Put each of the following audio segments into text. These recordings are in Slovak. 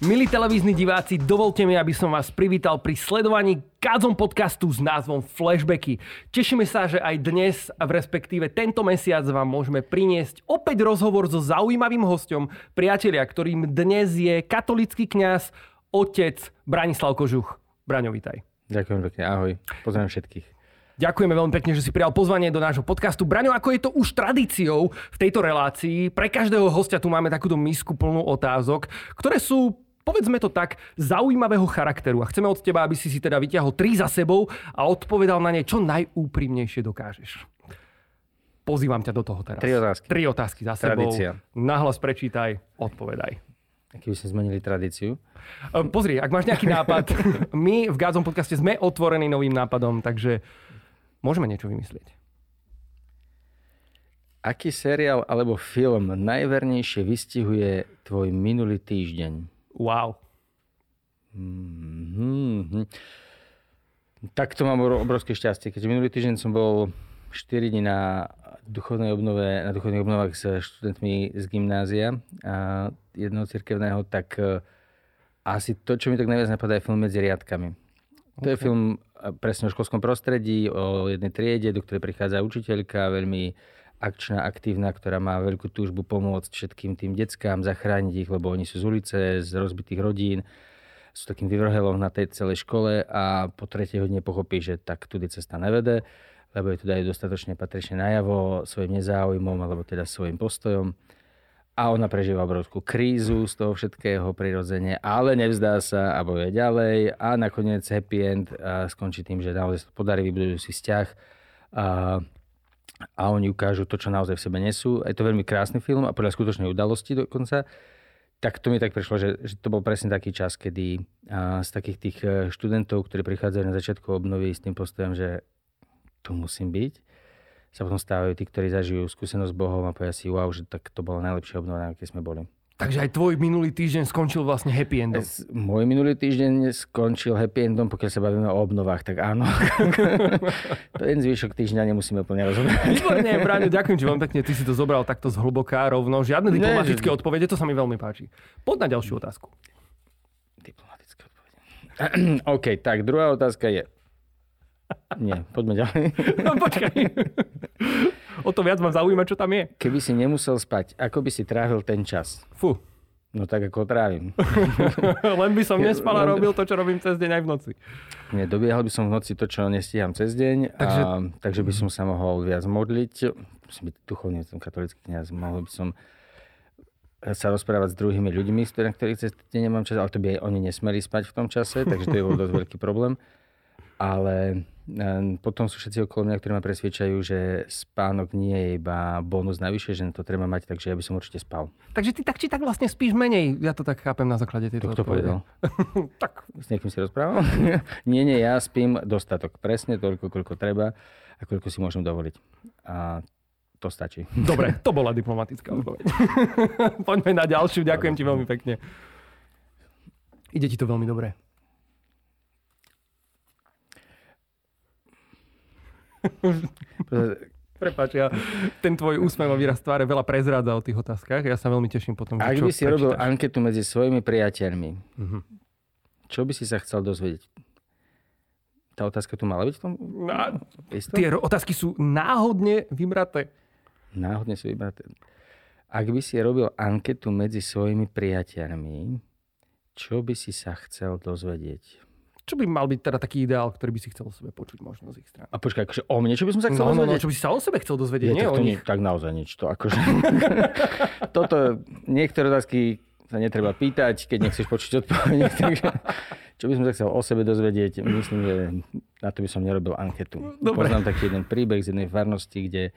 Milí televízni diváci, dovolte mi, aby som vás privítal pri sledovaní Kádzom podcastu s názvom Flashbacky. Tešíme sa, že aj dnes, v respektíve tento mesiac vám môžeme priniesť opäť rozhovor so zaujímavým hostom, priatelia, ktorým dnes je katolický kňaz, otec Branislav Kožuch. Braňo. Ďakujem pekne, ahoj. Pozdravím všetkých. Ďakujeme veľmi pekne, že si prijal pozvanie do nášho podcastu. Braňo, ako je to už tradíciou v tejto relácii, pre každého hostia tu máme takúto misku plnú otázok, ktoré sú povedzme to tak, zaujímavého charakteru. A chceme od teba, aby si si teda vyťahol tri za sebou a odpovedal na ne, čo najúprimnejšie dokážeš. Pozývam ťa do toho teraz. Tri otázky. Tri otázky za sebou. Tradícia. Nahlas prečítaj, odpovedaj. Keby sme zmenili tradíciu. E, Pozri, ak máš nejaký nápad, my v Gádzom podcaste sme otvorení novým nápadom, takže môžeme niečo vymyslieť. Aký seriál alebo film najvernejšie vystihuje tvoj minulý týždeň? Wow. Mm-hmm. Tak to mám obrovské šťastie, keďže minulý týždeň som bol 4 dní na duchovnej obnove, na duchovných obnovách s študentmi z gymnázia a jedného cirkevného, tak e, asi to, čo mi tak najviac napadá, je film Medzi riadkami. To je film presne o školskom prostredí, o jednej triede, do ktorej prichádza učiteľka, veľmi akčná, aktívna, ktorá má veľkú túžbu pomôcť všetkým tým deckám, zachrániť ich, lebo oni sú z ulice, z rozbitých rodín, sú takým vyvrhelom na tej celej škole a po tretej hodine pochopí, že tak tudy cesta nevede, lebo je tu dajú dostatočne patrične najavo svojim nezáujmom alebo teda svojim postojom. A ona prežíva obrovskú krízu z toho všetkého prirodzene, ale nevzdá sa a bojuje ďalej a nakoniec happy end a skončí tým, že naozaj sa podarí, vybudujú si vzťah a, a oni ukážu to, čo naozaj v sebe nesú. Je to veľmi krásny film a podľa skutočnej udalosti dokonca. Tak to mi tak prišlo, že, že to bol presne taký čas, kedy a, z takých tých e, študentov, ktorí prichádzajú na začiatku obnovy s tým postojom, že tu musím byť, sa potom stávajú tí, ktorí zažijú skúsenosť s Bohom a povedia si, wow, že tak to bola najlepšia obnova, na aké sme boli. Takže aj tvoj minulý týždeň skončil vlastne happy endom. Môj minulý týždeň skončil happy endom, pokiaľ sa bavíme o obnovách, tak áno. Ten zvyšok týždňa nemusíme úplne rozoberať. Výborne, Braňo, ďakujem ti veľmi pekne, ty si to zobral takto z hlboká rovno. Žiadne diplomatické že- odpovede, to sa mi veľmi páči. Poď na ďalšiu otázku. Diplomatické odpovede. OK, tak druhá otázka je... Nie, poďme ďalej. No počkaj. O to viac ma zaujíma, čo tam je. Keby si nemusel spať, ako by si trávil ten čas? Fú. No tak ako trávim. Len by som nespal a robil to, čo robím cez deň aj v noci. Nie, dobiehal by som v noci to, čo nestíham cez deň, takže, a, takže by som sa mohol viac modliť. Musím byť duchovný, som katolický kniaz, mohol by som sa rozprávať s druhými ľuďmi, ktorými ktorých cez deň nemám čas, ale to by aj oni nesmeli spať v tom čase, takže to je bol dosť veľký problém. Ale e, potom sú všetci okolo mňa, ktorí ma presviečajú, že spánok nie je iba bonus navyše, že to treba mať, takže ja by som určite spal. Takže ty tak či tak vlastne spíš menej. Ja to tak chápem na základe tejto To povedal? tak, S niekým si rozprával? nie, nie, ja spím dostatok. Presne toľko, koľko treba a koľko si môžem dovoliť. A to stačí. dobre, to bola diplomatická odpoveď. Poďme na ďalšiu, ďakujem ti veľmi pekne. Ide ti to veľmi dobre. Prepač, ja, ten tvoj úsmev a výraz tváre veľa prezrádza o tých otázkach. Ja sa veľmi teším potom, že Ak by si robil prečítaš. anketu medzi svojimi priateľmi, Mhm. čo by si sa chcel dozvedieť? Tá otázka tu mala byť v tom? Isto? tie otázky sú náhodne vymraté. Náhodne sú vybraté. Ak by si robil anketu medzi svojimi priateľmi, čo by si sa chcel dozvedieť? Čo by mal byť teda taký ideál, ktorý by si chcel o sebe počuť možno z ich strany? A počkaj, akože o mne, čo by som sa chcel No, no, no, dozvedieť? čo by si sa o sebe chcel dozvedieť, Je, nie tak, o nich. nie, tak naozaj nič. To akože... Toto, niektoré otázky sa netreba pýtať, keď nechceš počuť odpoveď. Takže, čo by som sa chcel o sebe dozvedieť? Myslím, že na to by som nerobil anketu. Dobre. Poznám taký jeden príbeh z jednej farnosti, kde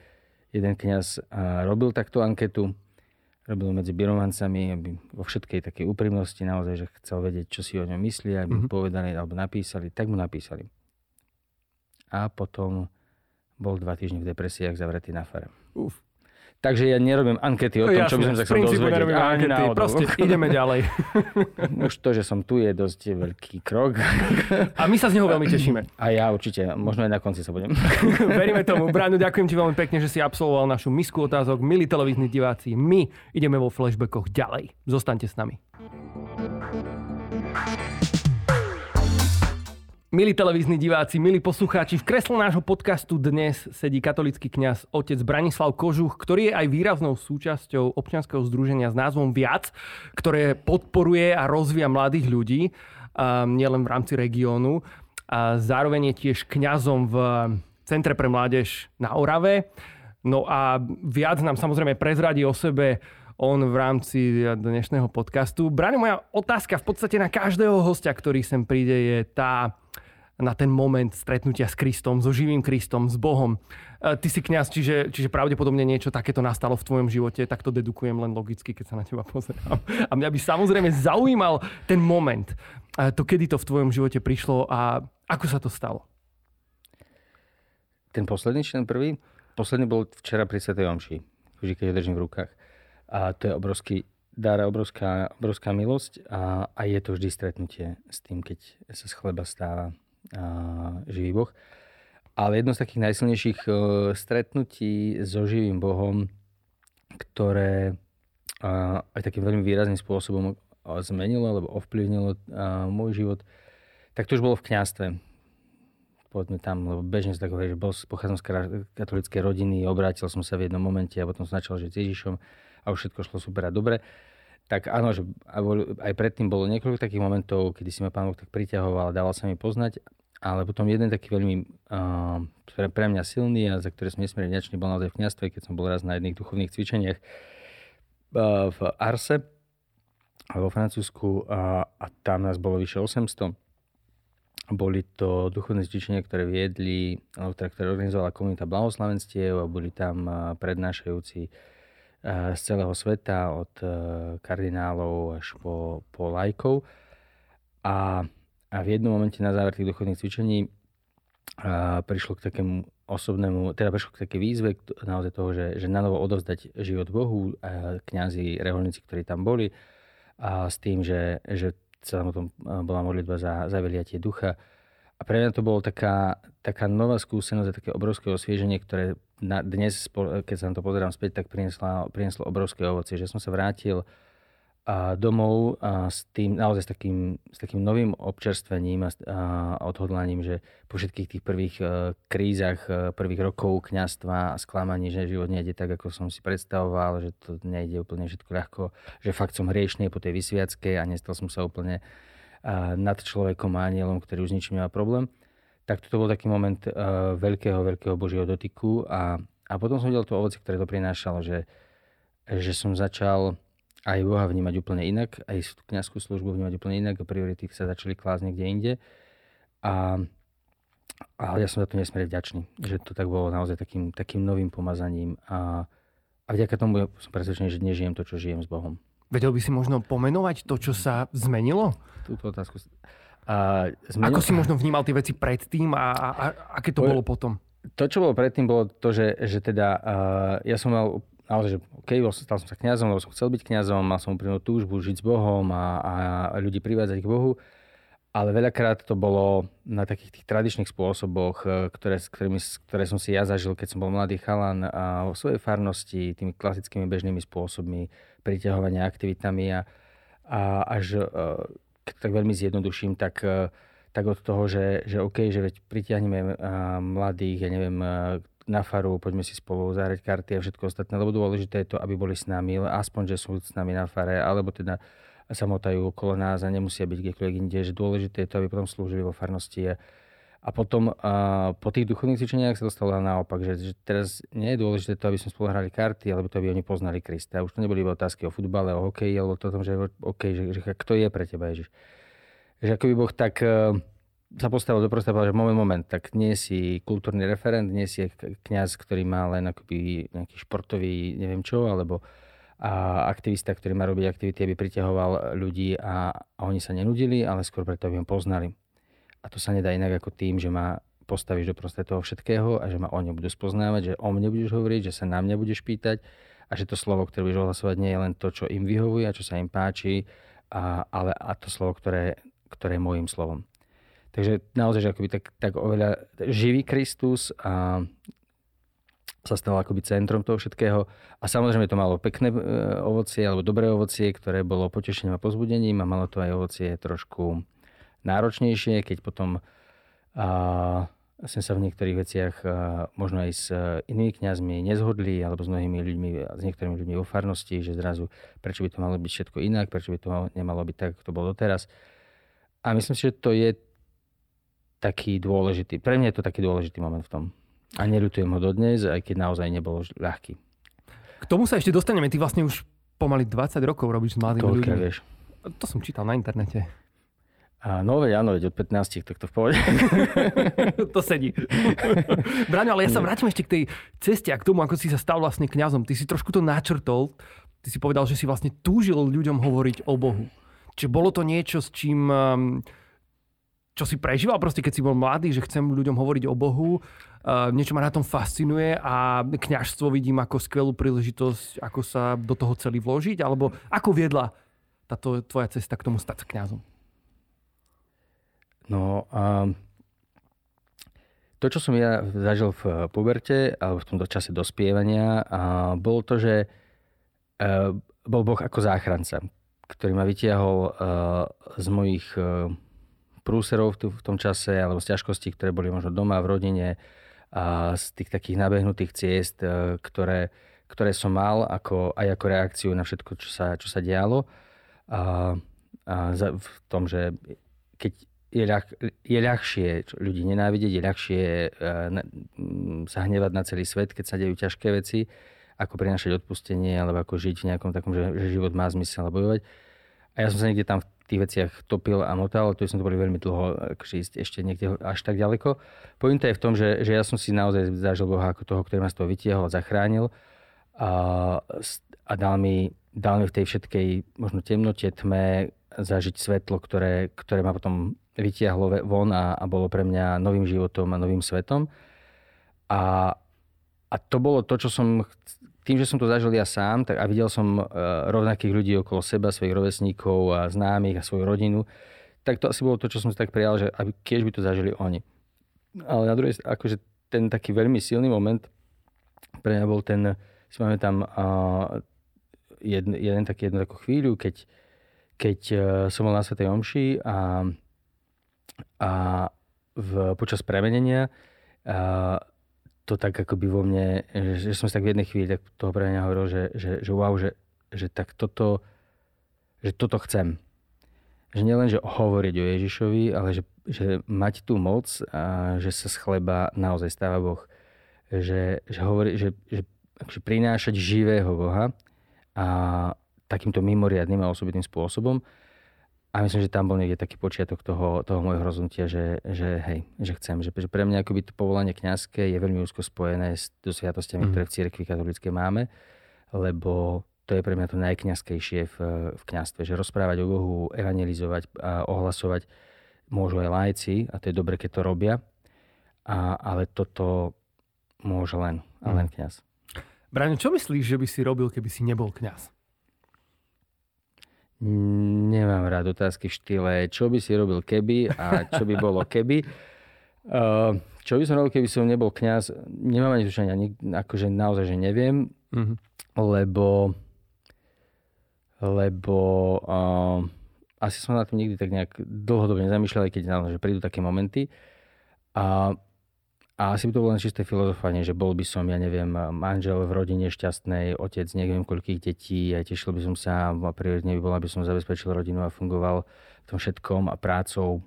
jeden kňaz robil takto anketu. Robil medzi birovancami aby vo všetkej takej úprimnosti naozaj, že chcel vedieť, čo si o ňom myslia, aby mu povedali alebo napísali. Tak mu napísali. A potom bol dva týždne v depresiách zavretý na fare. Uf. Takže ja nerobím ankety o tom, Jasné, čo by som sa chcel dozvedieť. nerobíme Ani ankety. náhodou. Proste ideme ďalej. Už to, že som tu, je dosť veľký krok. A my sa z neho veľmi tešíme. A ja určite, možno aj na konci sa budem. Veríme tomu. Braňo, ďakujem ti veľmi pekne, že si absolvoval našu misku otázok. Milí televízni diváci, my ideme vo flashbackoch ďalej. Zostaňte s nami. Milí televízni diváci, milí poslucháči, v kresle nášho podcastu dnes sedí katolický kňaz otec Branislav Kožuch, ktorý je aj výraznou súčasťou občianskeho združenia s názvom Viac, ktoré podporuje a rozvíja mladých ľudí, nielen v rámci regiónu. A zároveň je tiež kňazom v Centre pre mládež na Orave. No a viac nám samozrejme prezradí o sebe on v rámci dnešného podcastu. Brane, moja otázka v podstate na každého hostia, ktorý sem príde, je tá na ten moment stretnutia s Kristom, so živým Kristom, s Bohom. E, Ty si kňaz, čiže, čiže pravdepodobne niečo takéto nastalo v tvojom živote, tak to dedukujem len logicky, keď sa na teba pozerám. A mňa by samozrejme zaujímal ten moment, e, to kedy to v tvojom živote prišlo a ako sa to stalo. Ten posledný, či ten prvý? Posledný bol včera pri Svetej Omši. Vždy, keď ho držím v rukách. A to je obrovský dar, obrovská, obrovská milosť a, a je to vždy stretnutie s tým, keď sa z chleba stáva živý Boh. Ale jedno z takých najsilnejších uh, stretnutí so živým Bohom, ktoré aj takým veľmi výrazným spôsobom zmenilo alebo ovplyvnilo môj život, tak to už bolo v kňastve. Poďme tam, lebo bežne sa tak hovorí, že bol, pochádzam z katolíckej rodiny, obrátil som sa v jednom momente a potom som začal žiť s Ježišom a už všetko šlo super a dobre. Tak áno, že aj predtým bolo niekoľko takých momentov, kedy si ma pán Boh tak priťahoval, dával sa mi poznať, ale potom jeden taký veľmi uh, pre, pre mňa silný a za ktorý som nesmierne vďačný bol naozaj v kniastve, keď som bol raz na jedných duchovných cvičeniach uh, v Arse vo Francúzsku a, a tam nás bolo vyše 800. Boli to duchovné cvičenia, ktoré viedli, teda, ktoré organizovala komunita blahoslavenstiev a boli tam prednášajúci z celého sveta, od kardinálov až po, po lajkov. A, a v jednom momente na záver tých duchovných cvičení a prišlo k takému osobnému, teda prišlo k také výzve naozaj toho, že, že na novo odovzdať život Bohu, kňazi, reholníci, ktorí tam boli, a s tým, že, že celá potom bola modlitba za, za vyliatie ducha. Pre mňa to bolo taká, taká nová skúsenosť a také obrovské osvieženie, ktoré na, dnes, keď sa na to pozerám späť, tak prinieslo, prinieslo obrovské ovocie. Že som sa vrátil a domov a s tým, naozaj s takým, s takým novým občerstvením a, a odhodlaním, že po všetkých tých prvých uh, krízach, uh, prvých rokov kňastva a sklamaní, že život nejde tak, ako som si predstavoval, že to nejde úplne všetko ľahko, že fakt som hriešný po tej vysviackej a nestal som sa úplne nad človekom a anielom, ktorý už ničím nemá problém. Tak toto bol taký moment uh, veľkého, veľkého Božieho dotyku a, a potom som videl to ovoce, ktoré to prinášalo, že, že som začal aj Boha vnímať úplne inak, aj kniazskú službu vnímať úplne inak a priority sa začali klásť niekde inde. A, ale ja som za to nesmierne vďačný, že to tak bolo naozaj takým, takým novým pomazaním a, a vďaka tomu som presvedčený, že dnes žijem to, čo žijem s Bohom. Vedel by si možno pomenovať to, čo sa zmenilo? Túto otázku. A zmenil... Ako si možno vnímal tie veci predtým a, a, a aké to po, bolo potom? To, čo bolo predtým, bolo to, že, že teda uh, ja som mal naozaj, že OK, stal som sa kňazom, lebo som chcel byť kňazom, mal som úprimnú túžbu žiť s Bohom a, a ľudí privádzať k Bohu. Ale veľakrát to bolo na takých tých tradičných spôsoboch, e, ktoré, ktorými, ktoré som si ja zažil, keď som bol mladý chalan a vo svojej farnosti, tými klasickými bežnými spôsobmi, priťahovania aktivitami a, a až e, keď tak veľmi zjednoduším, tak, e, tak od toho, že, že OK, že veď pritiahneme mladých, ja neviem, na faru, poďme si spolu zahrať karty a všetko ostatné, lebo dôležité je to, aby boli s nami, aspoň, že sú s nami na fare, alebo teda sa motajú okolo nás a nemusia byť kdekoľvek inde, že dôležité je to, aby potom slúžili vo farnosti. A potom uh, po tých duchovných cvičeniach sa dostalo naopak, že, že teraz nie je dôležité to, aby sme spolu hrali karty, alebo to, aby oni poznali Krista. Už to neboli iba otázky o futbale, o hokeji, alebo to o tom, že, okay, že, že kto je pre teba Ježiš. Že ako by Boh tak uh, sa postavil do prosta že moment, moment, tak nie si kultúrny referent, nie si kňaz, ktorý má len akoby nejaký športový neviem čo, alebo a aktivista, ktorý má robiť aktivity, aby priťahoval ľudí a, a oni sa nenudili, ale skôr preto, aby ho poznali. A to sa nedá inak ako tým, že ma postavíš do proste toho všetkého a že ma o ňom budú spoznávať, že o mne budeš hovoriť, že sa na mňa budeš pýtať a že to slovo, ktoré budeš ohlasovať, nie je len to, čo im vyhovuje a čo sa im páči, a, ale a to slovo, ktoré, ktoré je môjim slovom. Takže naozaj, že akoby tak, tak oveľa živý Kristus a sa stal akoby centrom toho všetkého. A samozrejme to malo pekné e, ovocie, alebo dobré ovocie, ktoré bolo potešením a pozbudením a malo to aj ovocie trošku náročnejšie, keď potom a, sme sa v niektorých veciach a, možno aj s inými kňazmi nezhodli, alebo s mnohými ľuďmi, s niektorými ľuďmi vo farnosti, že zrazu prečo by to malo byť všetko inak, prečo by to nemalo byť tak, ako to bolo doteraz. A myslím si, že to je taký dôležitý, pre mňa je to taký dôležitý moment v tom. A neľutujem ho dodnes, aj keď naozaj nebol ľahký. K tomu sa ešte dostaneme. Ty vlastne už pomaly 20 rokov robíš s mladými Koľko, ľuďmi. vieš. To som čítal na internete. A no veď áno, veď od 15, tak to v pohode. to sedí. Braňo, ale ja sa vrátim ešte k tej ceste a k tomu, ako si sa stal vlastne kňazom. Ty si trošku to načrtol. Ty si povedal, že si vlastne túžil ľuďom hovoriť o Bohu. Čiže bolo to niečo, s čím um, čo si prežíval proste, keď si bol mladý, že chcem ľuďom hovoriť o Bohu. Uh, niečo ma na tom fascinuje a kňažstvo vidím ako skvelú príležitosť, ako sa do toho celý vložiť, alebo ako viedla táto tvoja cesta k tomu stať sa kňazom? No, um, to, čo som ja zažil v puberte, alebo v tomto čase dospievania, uh, bolo to, že uh, bol Boh ako záchranca, ktorý ma vytiahol uh, z mojich uh, prúserov v tom čase, alebo z ťažkostí, ktoré boli možno doma, v rodine, a z tých takých nabehnutých ciest, uh, ktoré, ktoré som mal ako, aj ako reakciu na všetko, čo sa, čo sa dialo. A, a za, v tom, že keď je, ľah, je ľahšie ľudí nenávidieť, je ľahšie uh, na, sa hnevať na celý svet, keď sa dejú ťažké veci, ako prinášať odpustenie, alebo ako žiť v nejakom takom, že, že život má zmysel a bojovať. A ja som sa niekde tam v tých veciach topil a motal, to som to boli veľmi dlho, akože ísť ešte niekde až tak ďaleko. Pointa je v tom, že, že ja som si naozaj zažil Boha ako toho, ktorý ma z toho vytiahol a zachránil a, a dal, mi, dal mi v tej všetkej možno temnote, tme zažiť svetlo, ktoré, ktoré ma potom vytiahlo von a, a bolo pre mňa novým životom a novým svetom. A, a to bolo to, čo som, tým, že som to zažil ja sám tak, a videl som uh, rovnakých ľudí okolo seba, svojich rovesníkov a známych a svoju rodinu, tak to asi bolo to, čo som si tak prijal, že aby, keď by to zažili oni. Ale na druhej akože ten taký veľmi silný moment pre mňa bol ten, si máme tam uh, jeden, jeden taký, jednu takú chvíľu, keď, keď uh, som bol na Svetej Omši a a v, počas premenenia a to tak akoby vo mne, že, že som si tak v jednej chvíli tak toho premenenia hovoril, že, že, že wow, že, že tak toto, že toto chcem. Že nielen, že hovoriť o Ježišovi, ale že, že mať tú moc a že sa z chleba naozaj stáva Boh. Že, že, hovorí, že, že, že prinášať živého Boha a takýmto mimoriadným a osobitným spôsobom a myslím, že tam bol niekde taký počiatok toho, toho môjho rozhodnutia, že, že hej, že chcem. Že, že pre mňa akoby to povolanie kňazské je veľmi úzko spojené s sviatostiami, mm. ktoré v cirkvi katolíckej máme, lebo to je pre mňa to najkňazskejšie v, v kňazstve, že rozprávať o Bohu, evangelizovať a ohlasovať môžu aj lajci a to je dobre, keď to robia, a, ale toto môže len, a len mhm. kňaz. Braňo, čo myslíš, že by si robil, keby si nebol kňaz? Nemám rád otázky v štýle, čo by si robil keby a čo by bolo keby. Uh, čo by som robil, keby som nebol kňaz? Nemám ani tušenia, akože naozaj, že neviem, mm-hmm. lebo lebo uh, asi som na tým nikdy tak nejak dlhodobne nezamýšľal, keď naozaj, že prídu také momenty. A a asi by to bolo len čisté filozofanie, že bol by som, ja neviem, manžel v rodine šťastnej, otec neviem koľkých detí a tešil by som sa a prioritne by bolo, aby som zabezpečil rodinu a fungoval v tom všetkom a prácou.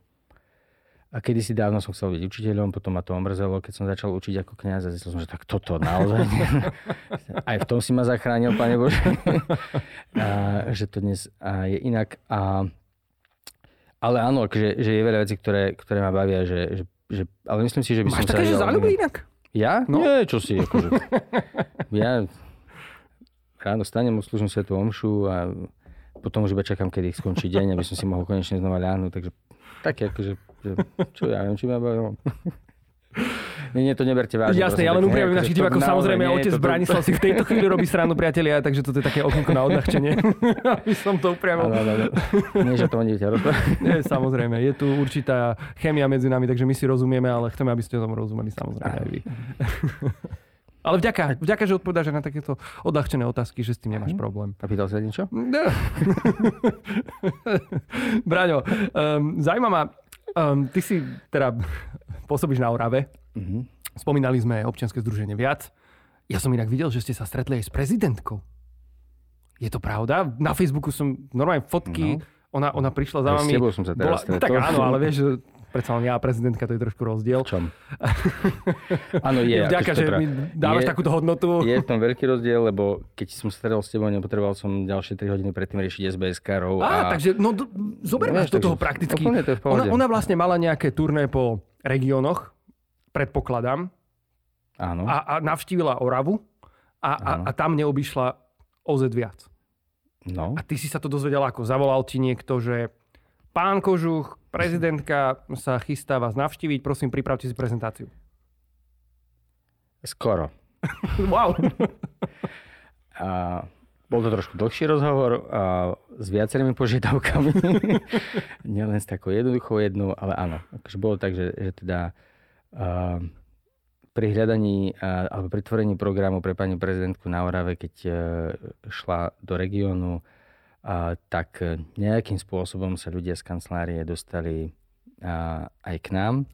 A kedysi dávno som chcel byť učiteľom, potom ma to omrzelo, keď som začal učiť ako kniaz a zistil som, že tak toto naozaj. Aj v tom si ma zachránil, Pane Bože. a, že to dnes je inak. A, ale áno, že, že je veľa vecí, ktoré, ktoré ma bavia, že, že že, ale myslím si, že by Máš som také, sa... že záľuby inak? Ja? No. Nie, čo si, akože. ja ráno stanem, slúžim sa tú omšu a potom už iba čakám, kedy skončí deň, aby som si mohol konečne znova ľahnuť, takže také akože, že, čo ja viem, či ma bavilo. Nie, nie, to neberte vážne. Jasné, prosím, ja len upriamím našich divákov. Samozrejme, nie otec Branislav si v tejto chvíli robí stranu priatelia, takže toto je také okienko na odľahčenie. Aby som to upriamil. áno, áno. Nie, že to rozprávať. Nie, samozrejme, je tu určitá chemia medzi nami, takže my si rozumieme, ale chceme, aby ste tomu rozumeli samozrejme aj vy. Ale vďaka, vďaka, že odpovedáš na takéto odľahčené otázky, že s tým nemáš problém. A pýtal sa niečo? No. Braňo, um, zaujíma ma, um, ty si teda pôsobíš na Orave. Mhm. Spomínali sme občianske združenie viac. Ja som inak videl, že ste sa stretli aj s prezidentkou. Je to pravda? Na Facebooku som normálne fotky, ona, ona prišla za Aj s vami. tebou som sa teraz stretol. Tak áno, ale vieš, že predsa len ja a prezidentka to je trošku rozdiel. V čom? Áno, je. Vďaka, akože že to pra- mi dávaš je- takúto hodnotu. Je v tom veľký rozdiel, lebo keď som stretol s tebou, nepotreboval som ďalšie 3 hodiny predtým riešiť SBS-károv. Á, takže no, zoberme Vieš, do toho prakticky. to je. Ona, ona vlastne mala nejaké turné po regiónoch, predpokladám, Áno. a, a navštívila Oravu a, a, a tam neobyšla OZ viac. No. A ty si sa to dozvedel ako? Zavolal ti niekto, že pán Kožuch, prezidentka sa chystá vás navštíviť, prosím, pripravte si prezentáciu. Skoro. Wow. A bol to trošku dlhší rozhovor a s viacerými požiadavkami. Nielen s takou jednoduchou jednou, ale áno. Akože bolo tak, že, že teda pri hľadaní alebo pri tvorení programu pre pani prezidentku na Orave, keď e, šla do regiónu, tak e, nejakým spôsobom sa ľudia z kancelárie dostali aj k nám.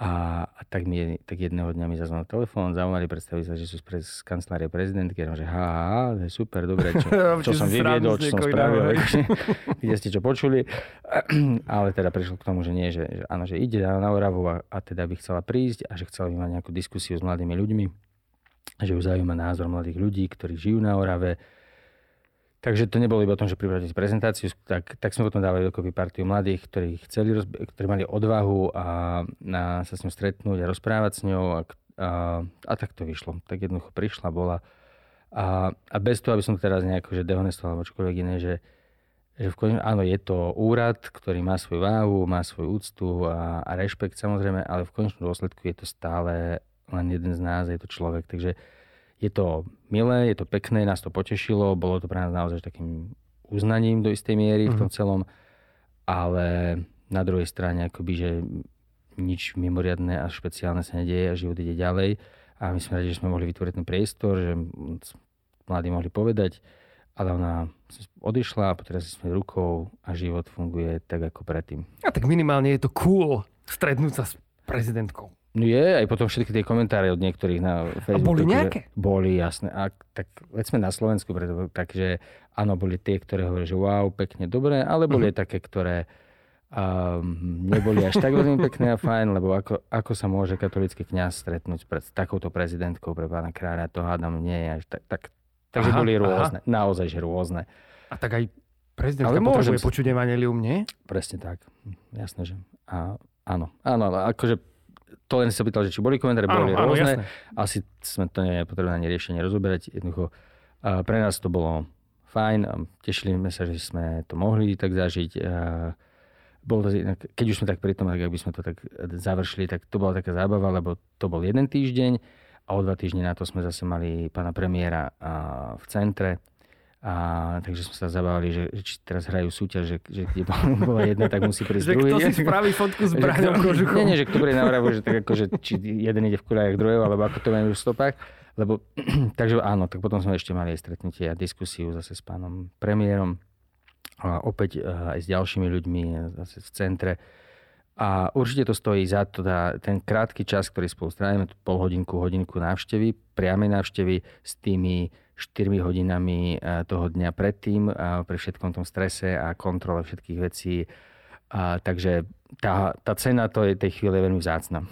A, a tak, mi, tak jedného dňa mi zazvonil telefón, zavolali, predstavili sa, že sú z, pre, z kancelárie prezidentky. Ja že ha, ha, ha, super, dobre, čo, čo som vyviedol, čo som spravil, hej. kde ste čo počuli. Ale teda prišlo k tomu, že nie, že, že áno, že ide na Oravu a, a teda by chcela prísť a že chcela by mať nejakú diskusiu s mladými ľuďmi. Že ju zaujíma názor mladých ľudí, ktorí žijú na Orave. Takže to nebolo iba o tom, že pripraviť prezentáciu, tak, tak sme potom dávali dokopy partiu mladých, ktorí, chceli, ktorí mali odvahu a, a sa s ňou stretnúť a rozprávať s ňou a, a, a tak to vyšlo. Tak jednoducho prišla, bola a, a bez toho, aby som teraz nejako že dehonestoval alebo čokoľvek iné, že, že v konečnom, áno, je to úrad, ktorý má svoju váhu, má svoju úctu a, a rešpekt samozrejme, ale v konečnom dôsledku je to stále len jeden z nás, je to človek. Takže je to milé, je to pekné, nás to potešilo, bolo to pre nás naozaj takým uznaním do istej miery v tom celom, ale na druhej strane akoby, že nič mimoriadné a špeciálne sa nedieje a život ide ďalej a my sme radi, že sme mohli vytvoriť ten priestor, že mladí mohli povedať, ale ona odišla a teraz sme rukou a život funguje tak ako predtým. A tak minimálne je to cool stretnúť sa s prezidentkou. Je, aj potom všetky tie komentáre od niektorých na Facebooku. boli že- nejaké? Boli, jasné. A tak veď sme na Slovensku, preto, takže áno, boli tie, ktoré hovorí, že wow, pekne, dobre, ale boli aj také, ktoré um, neboli až tak veľmi pekné a fajn, lebo ako, ako sa môže katolický kňaz stretnúť pred takouto prezidentkou pre pána kráľa, to hádam nie je až tak. tak takže Aha, boli aha. rôzne, naozaj, že rôzne. A tak aj prezidentka Ale potrebuje sa- počuť evanelium, nie? Presne tak. Jasné, že a, áno, áno, ale akože to len sa pýtal, že či boli komentáre, Áno, boli áno, rôzne. jasné. Asi sme to nie je potrebné ani riešenie rozoberať. Jednoducho a pre nás to bolo fajn a tešili sme sa, že sme to mohli tak zažiť. A bolo to, keď už sme tak pri tom, tak ak by sme to tak završili, tak to bola taká zábava, lebo to bol jeden týždeň a o dva týždne na to sme zase mali pána premiéra v centre. A, takže sme sa zabávali, že, že či teraz hrajú súťaž, že, že kde bola jedna, tak musí prísť Že druhý. kto si spraví fotku s Že kto- Kožuchom. Nie, nie, že kto bude na Oravu, že tak ako, že či jeden ide v kuľajach druhého, alebo ako to majú v stopách. Lebo, takže áno, tak potom sme ešte mali aj stretnutie a diskusiu zase s pánom premiérom. A opäť a aj s ďalšími ľuďmi a zase v centre. A určite to stojí za to, tá, ten krátky čas, ktorý spolu strávime, pol hodinku, hodinku návštevy, priamej návštevy s tými 4 hodinami eh, toho dňa predtým, a pri všetkom tom strese a kontrole všetkých vecí. A, takže tá, tá cena to je, tej chvíle je veľmi vzácna.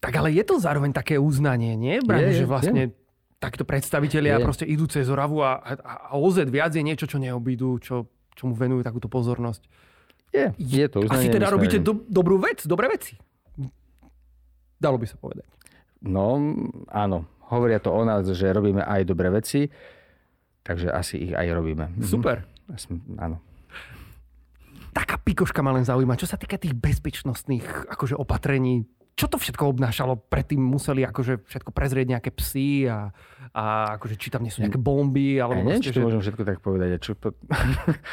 Tak ale je to zároveň také uznanie, nie? Braňo, Je, je, že vlastne takto predstavitelia Je. proste idú cez Oravu a, a, a OZ viac je niečo, čo neobídu, čo, mu venujú takúto pozornosť. Je, je to uznanie. Asi teda robíte do, dobrú vec, dobré veci. Dalo by sa povedať. No, áno. Hovoria to o nás, že robíme aj dobré veci, takže asi ich aj robíme. Mhm. Super. Som- Áno. Taká pikoška ma len zaujíma, čo sa týka tých bezpečnostných akože opatrení. čo to všetko obnášalo? Predtým museli akože všetko prezrieť nejaké psy a, a akože či tam nie sú nejaké bomby. Alebo ja neviem, proste, či to že... môžem všetko tak povedať. A čo po...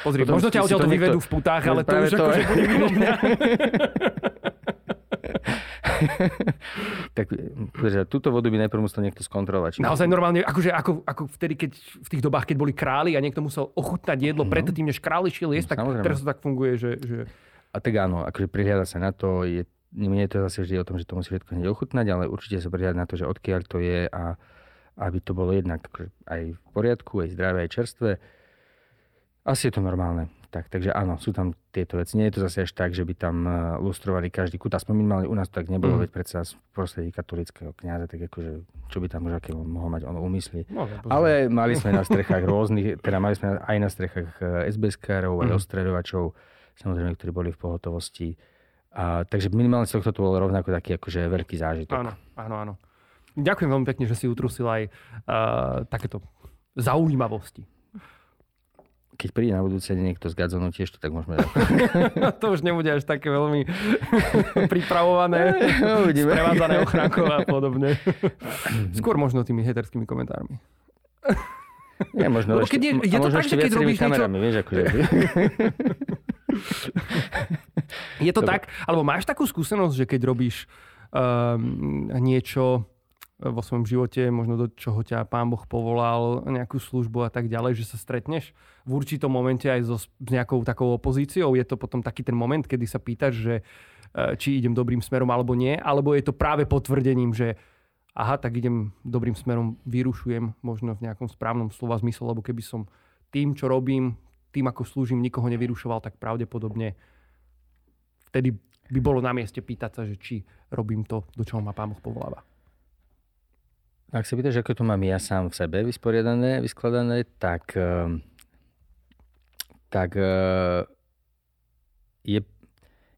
Pozri, Potom možno ťa odtiaľ to niekto- vyvedú v putách, ale to už to- akože bude mňa. tak že túto vodu by najprv musel niekto skontrolovať. Naozaj normálne, akože ako, ako vtedy, keď v tých dobách, keď boli králi a niekto musel ochutnať jedlo No. predtým, než králi šiel jesť, tak samozrejme. teraz to tak funguje, že, že A tak áno, akože prihľada sa na to, je, nie je to zase vždy o tom, že to musí všetko hneď ochutnať, ale určite sa prihľada na to, že odkiaľ to je a aby to bolo jednak akože aj v poriadku, aj zdravé, aj čerstvé. Asi je to normálne. Tak, takže áno, sú tam tieto veci. Nie je to zase až tak, že by tam eh, lustrovali každý kút. Aspoň minimálne u nás to tak nebolo, Mm. veď predsa v prostredí katolického kniaza, tak akože, čo by tam už aké mohol mať ono úmysly. no, Ale mali sme na strechách rôznych, teda mali sme aj na strechách SBS-károv, aj Mhm. ostreľovačov, samozrejme, ktorí boli v pohotovosti. A, takže minimálne z tohto to bol rovnako taký akože veľký zážitok. áno, áno, áno. Ďakujem veľmi pekne, že si utrusil aj uh, takéto zaujímavosti. Keď príde na budúce niekto z Gadzonu, tiež to tak môžeme dať. to už nebude až také veľmi pripravované, Uvidíme. sprevádzané a podobne. Skôr možno tými heterskými komentármi. Nie, možno Lebo ešte, keď je- je to tak, že keď robíš niečo- kamerami, vieš, akože. Je to Dobre. tak? Alebo máš takú skúsenosť, že keď robíš um, niečo vo svojom živote, možno do čoho ťa pán Boh povolal, nejakú službu a tak ďalej, že sa stretneš v určitom momente aj so, s nejakou takou opozíciou? Je to potom taký ten moment, kedy sa pýtaš, že eh, či idem dobrým smerom alebo nie? Alebo je to práve potvrdením, že aha, tak idem dobrým smerom, vyrušujem možno v nejakom správnom slova zmysle, lebo keby som tým, čo robím, tým, ako slúžim, nikoho nevyrušoval, tak pravdepodobne vtedy by bolo na mieste pýtať sa, že či robím to, do čoho ma pán Boh povoláva. Ak sa pýtaš, ako to mám ja sám v sebe vysporiadané, vyskladané, tak, ehm, tak eh, je,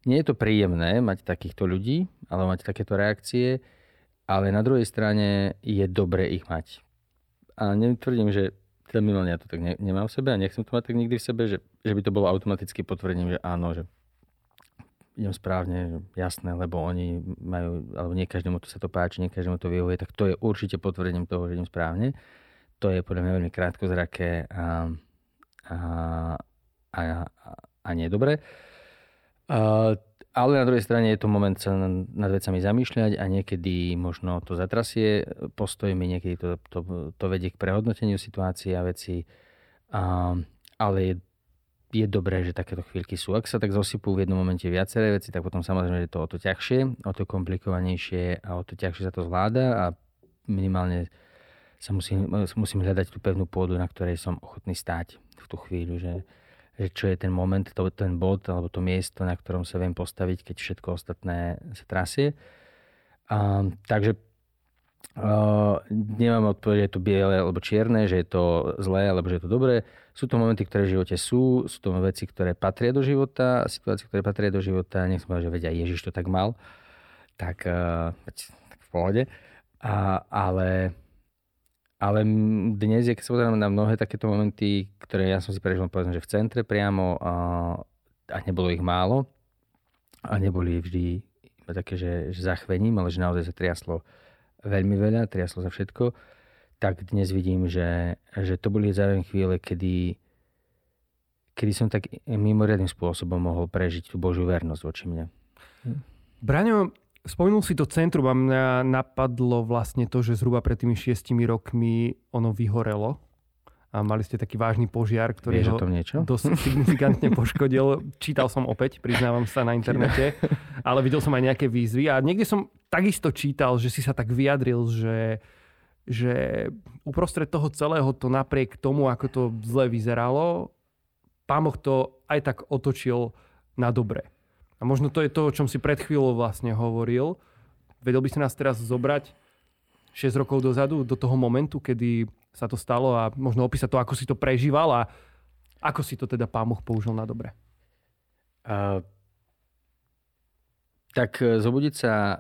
nie je to príjemné mať takýchto ľudí, alebo mať takéto reakcie, ale na druhej strane je dobre ich mať. A netvrdím, že teda minimálne ja to tak ne, nemám v sebe a nechcem to mať tak nikdy v sebe, že, že by to bolo automaticky potvrdením, že áno, že idem správne, jasné, lebo oni majú, alebo nie každému to sa to páči, nie každému to vyhovuje, tak to je určite potvrdením toho, že idem správne. To je podľa mňa veľmi krátkozraké a, a, a, a nie dobré. A, ale na druhej strane je to moment sa nad vecami zamýšľať a niekedy možno to zatrasie postojmi, niekedy to, to, to vedie k prehodnoteniu situácií a veci. A, ale je je dobré, že takéto chvíľky sú. Ak sa tak zosypú v jednom momente viaceré veci, tak potom samozrejme je to o to ťažšie, o to komplikovanejšie a o to ťažšie sa to zvláda a minimálne sa musím, musím hľadať tú pevnú pôdu, na ktorej som ochotný stáť v tú chvíľu, že, že čo je ten moment, to, ten bod alebo to miesto, na ktorom sa viem postaviť, keď všetko ostatné sa trasie. A, takže Uh, nemám odpovedať, že je to biele alebo čierne, že je to zlé alebo že je to dobré. Sú to momenty, ktoré v živote sú, sú to veci, ktoré patria do života, situácie, ktoré patria do života. Nech som povedal, že vedia, Ježiš to tak mal. Tak, uh, tak v pohode. A, ale, ale dnes, je, keď sa pozerám na mnohé takéto momenty, ktoré ja som si prežil, povedzme, že v centre priamo a, a nebolo ich málo a neboli vždy také, že, že zachvením, ale že naozaj sa triaslo veľmi veľa, triaslo sa všetko, tak dnes vidím, že, že to boli zároveň chvíle, kedy, kedy som tak mimoriadným spôsobom mohol prežiť tú Božiu vernosť voči mne. Braňo, spomenul si to centrum a mňa napadlo vlastne to, že zhruba pred tými šiestimi rokmi ono vyhorelo a mali ste taký vážny požiar, ktorý Vieš ho niečo? dosť signifikantne poškodil. Čítal som opäť, priznávam sa na internete, ale videl som aj nejaké výzvy a niekde som takisto čítal, že si sa tak vyjadril, že, že uprostred toho celého to napriek tomu, ako to zle vyzeralo, pán Boh to aj tak otočil na dobre. A možno to je to, o čom si pred chvíľou vlastne hovoril. Vedel by si nás teraz zobrať 6 rokov dozadu do toho momentu, kedy sa to stalo a možno opísať to, ako si to prežíval a ako si to teda pán Boh použil na dobre. Uh, tak e, zobudiť sa uh,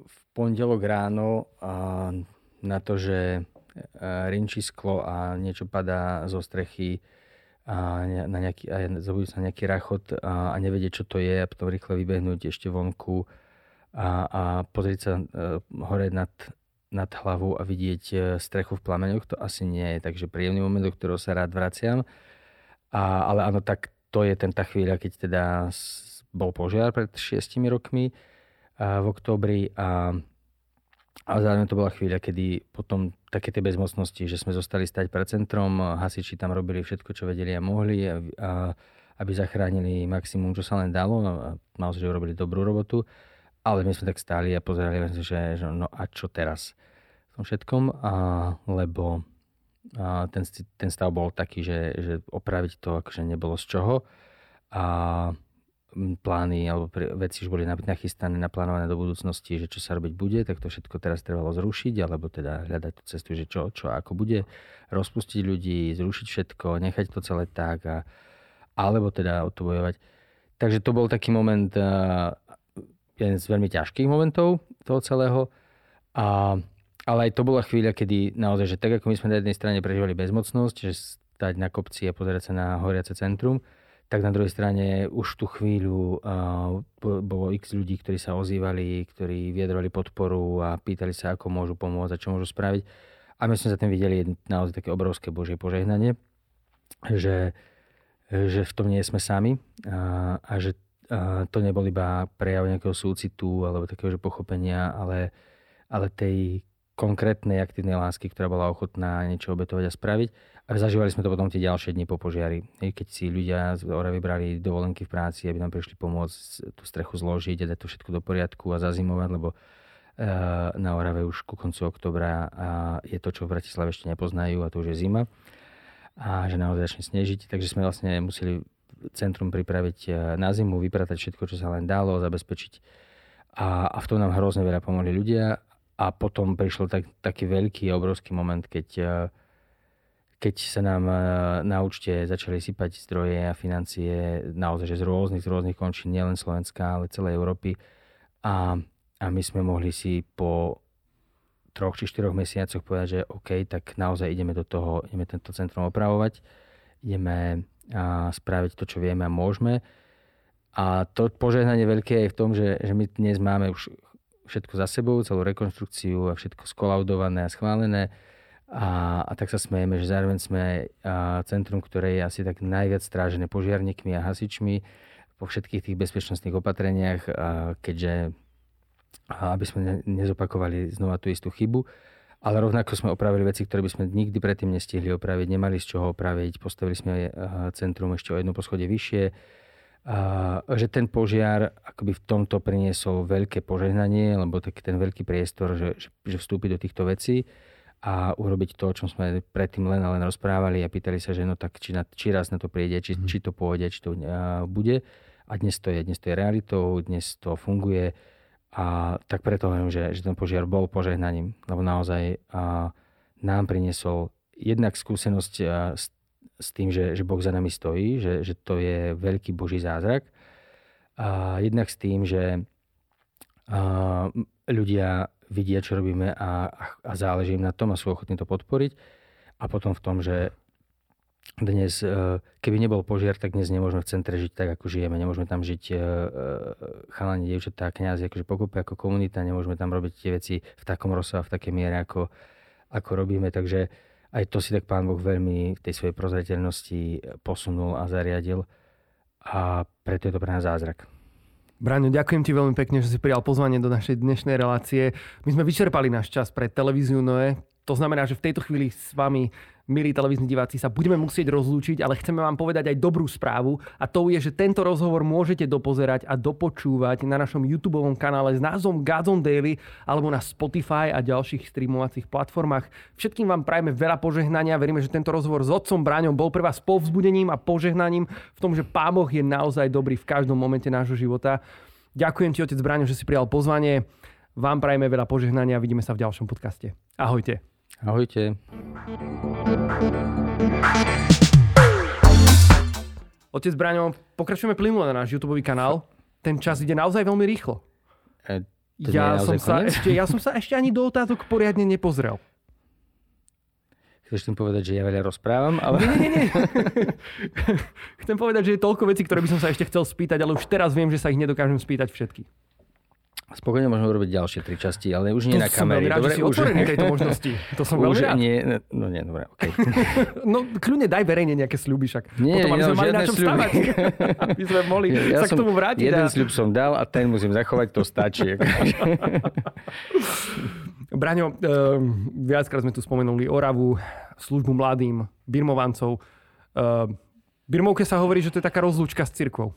v pondelok ráno uh, na to, že uh, rinčí sklo a niečo padá zo strechy a, na nejaký, a zobudiť sa nejaký rachot a, a nevedieť, čo to je a potom rýchle vybehnúť ešte vonku a, a pozrieť sa uh, hore nad, nad hlavou a vidieť uh, strechu v plameňoch, to asi nie je takže príjemný moment, do ktorého sa rád vraciam. A, ale áno, tak to je ten tá chvíľa, keď teda bol požiar pred šiestimi rokmi a v oktobri a, a zároveň to bola chvíľa, kedy potom také tie bezmocnosti, že sme zostali stať pred centrom, hasiči tam robili všetko, čo vedeli a mohli a, a aby zachránili maximum, čo sa len dalo a naozaj, že urobili dobrú robotu. Ale my sme tak stáli a pozerali, že, že no a čo teraz v tom všetkom, a, lebo a ten, ten stav bol taký, že, že opraviť to akože nebolo z čoho. A plány alebo veci už boli nachystané, naplánované do budúcnosti, že čo sa robiť bude, tak to všetko teraz trebalo zrušiť, alebo teda hľadať tú cestu, že čo, čo ako bude, rozpustiť ľudí, zrušiť všetko, nechať to celé tak, a, alebo teda o to bojovať. Takže to bol taký moment, jeden z veľmi ťažkých momentov toho celého. A, ale aj to bola chvíľa, kedy naozaj, že tak ako my sme na jednej strane prežívali bezmocnosť, že stať na kopci a pozerať sa na horiace centrum, tak na druhej strane už tú chvíľu uh, bolo x ľudí, ktorí sa ozývali, ktorí vyjadrovali podporu a pýtali sa, ako môžu pomôcť a čo môžu spraviť. A my sme za tým videli naozaj také obrovské Božie požehnanie, že, že v tom nie sme sami a, a že to nebol iba prejav nejakého súcitu alebo takého že pochopenia, ale, ale tej konkrétnej aktívnej lásky, ktorá bola ochotná niečo obetovať a spraviť. A zažívali sme to potom tie ďalšie dni po požiari. Keď si ľudia z Oravy brali dovolenky v práci, aby nám prišli pomôcť tú strechu zložiť a dať to všetko do poriadku a zazimovať, lebo eh, na Orave už ku koncu oktobra je to, čo v Bratislave ešte nepoznajú a to už je zima a že naozaj začne snežiť. Takže sme vlastne museli centrum pripraviť eh, na zimu, vypratať všetko, čo sa len dalo, zabezpečiť. A, a v tom nám hrozne veľa pomohli ľudia a potom prišiel tak, taký veľký, obrovský moment, keď, eh, keď sa nám eh, na účte začali sypať zdroje a financie naozaj že z rôznych, z rôznych končín, nielen Slovenska, ale celej Európy. A, a my sme mohli si po troch či štyroch mesiacoch povedať, že OK, tak naozaj ideme do toho, ideme tento centrum opravovať, ideme a spraviť to, čo vieme a môžeme. A to požehnanie veľké je v tom, že, že my dnes máme už všetko za sebou, celú rekonstrukciu a všetko skolaudované a schválené. A, a tak sa smejeme, že zároveň sme a, centrum, ktoré je asi tak najviac strážené požiarníkmi a hasičmi po všetkých tých bezpečnostných opatreniach, keďže aby sme ne, nezopakovali znova tú istú chybu. Ale rovnako sme opravili veci, ktoré by sme nikdy predtým nestihli opraviť, nemali z čoho opraviť. Postavili sme centrum ešte o jedno poschodie vyššie a, že ten požiar akoby v tomto priniesol veľké požehnanie, lebo taký ten veľký priestor, že, že, vstúpiť do týchto vecí a urobiť to, o čom sme predtým len a len rozprávali a pýtali sa, že no tak či, na, či raz na to príde, či, mm. či to pôjde, či to uh, bude. A dnes to je, dnes to je realitou, dnes to funguje a tak preto hovorím, že, že ten požiar bol požehnaním, lebo naozaj uh, nám priniesol jednak skúsenosť uh, s tým, že, že Boh za nami stojí, že, že to je veľký Boží zázrak. A jednak s tým, že a, ľudia vidia, čo robíme a, a záleží im na tom a sú ochotní to podporiť. A potom v tom, že dnes, e, keby nebol požiar, tak dnes nemôžeme v centre žiť tak, ako žijeme. Nemôžeme tam žiť e, e, chalani, dievčatá, kniazy, akože pokupe ako komunita. Nemôžeme tam robiť tie veci v takom rozsahu, v takej miere, ako, ako robíme. Takže aj to si tak Pán Boh veľmi v tej svojej prozreteľnosti posunul a zariadil a preto je to pre nás zázrak. Braňo, ďakujem ti veľmi pekne, že si prijal pozvanie do našej dnešnej relácie. My sme vyčerpali náš čas pre televíziu Noe. To znamená, že v tejto chvíli s vami milí televízni diváci, sa budeme musieť rozlúčiť, ale chceme vám povedať aj dobrú správu a to je, že tento rozhovor môžete dopozerať a dopočúvať na našom YouTube kanále s názvom Gazon Daily alebo na Spotify a ďalších streamovacích platformách. Všetkým vám prajeme veľa požehnania, veríme, že tento rozhovor s otcom Braňom bol pre vás povzbudením a požehnaním v tom, že Pán Boh je naozaj dobrý v každom momente nášho života. Ďakujem ti, otec Braňo, že si prijal pozvanie. Vám prajeme veľa požehnania a vidíme sa v ďalšom podcaste. Ahojte. Ahojte. Otec Braňo, pokračujeme plynule na náš YouTube kanál. Ten čas ide naozaj veľmi rýchlo. E, ja, som sa ešte, ja som sa ešte ani do otázok poriadne nepozrel. Chceš tým povedať, že ja veľa rozprávam? Ale... Nie, nie, nie. Chcem povedať, že je toľko vecí, ktoré by som sa ešte chcel spýtať, ale už teraz viem, že sa ich nedokážem spýtať všetky. Spokojne môžeme urobiť ďalšie tri časti, ale už nie to na kamery. Som Dobre, rád, už... tejto možnosti. To som veľmi už rád. Nie, no nie, dobre, okay. no kľudne daj verejne nejaké sľuby však. Nie, Potom, aby sme mali na čom stavať. aby sme mohli ja, ja sa k tomu vrátiť. Jeden a... sľub som dal a ten musím zachovať, to stačí. Braňo, uh, viackrát sme tu spomenuli Oravu, službu mladým, birmovancov. Uh, Birmovke sa hovorí, že to je taká rozlúčka s cirkvou.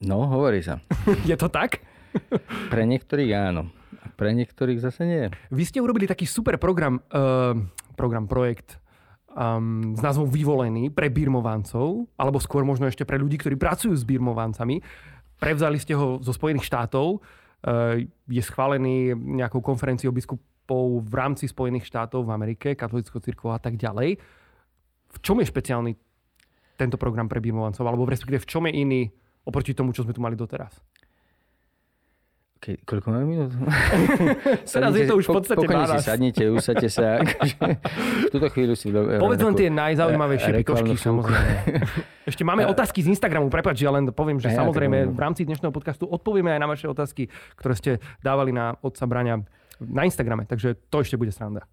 No, hovorí sa. je to tak? Pre niektorých áno. Pre niektorých zase nie. Vy ste urobili taký super program, uh, program, projekt um, s názvom Vyvolený pre birmovancov, alebo skôr možno ešte pre ľudí, ktorí pracujú s birmovancami. Prevzali ste ho zo Spojených štátov. Uh, je schválený nejakou konferenciou biskupov v rámci Spojených štátov v Amerike, katolickou cirkvou a tak ďalej. V čom je špeciálny tento program pre birmovancov? Alebo respektíve v čom je iný oproti tomu, čo sme tu mali doteraz? Ke, koľko máme minút? Teraz je to už v podstate po, 12. si sadnite, usadte sa. v túto chvíľu si... Do, Povedz len tie najzaujímavejšie pikošky, samozrejme. Ešte máme otázky z Instagramu, prepáč, ja len poviem, že ja, samozrejme v rámci dnešného podcastu odpovieme aj na vaše otázky, ktoré ste dávali na otca Braňa na Instagrame, takže to ešte bude sranda.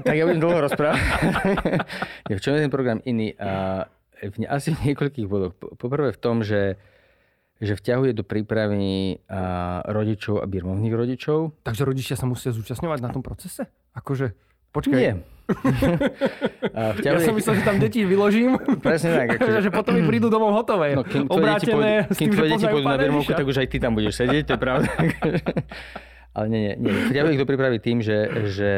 tak ja budem dlho rozprávať. v čom je ten program iný? Uh, v, asi v niekoľkých bodoch. Poprvé v tom, že že vťahuje do prípravy rodičov a birmovných rodičov. Takže rodičia sa musia zúčastňovať na tom procese? Akože, počkaj. Nie. vťahuje... Ja som myslel, že tam deti vyložím. Presne tak. Akože... že potom mi prídu domov hotové. No, kým tvoje deti pôjdu, kým tvoje deti pôjdu na birmovku, tak už aj ty tam budeš sedieť, to je pravda. Ale nie, nie. nie. Ich to pripraviť tým, že, že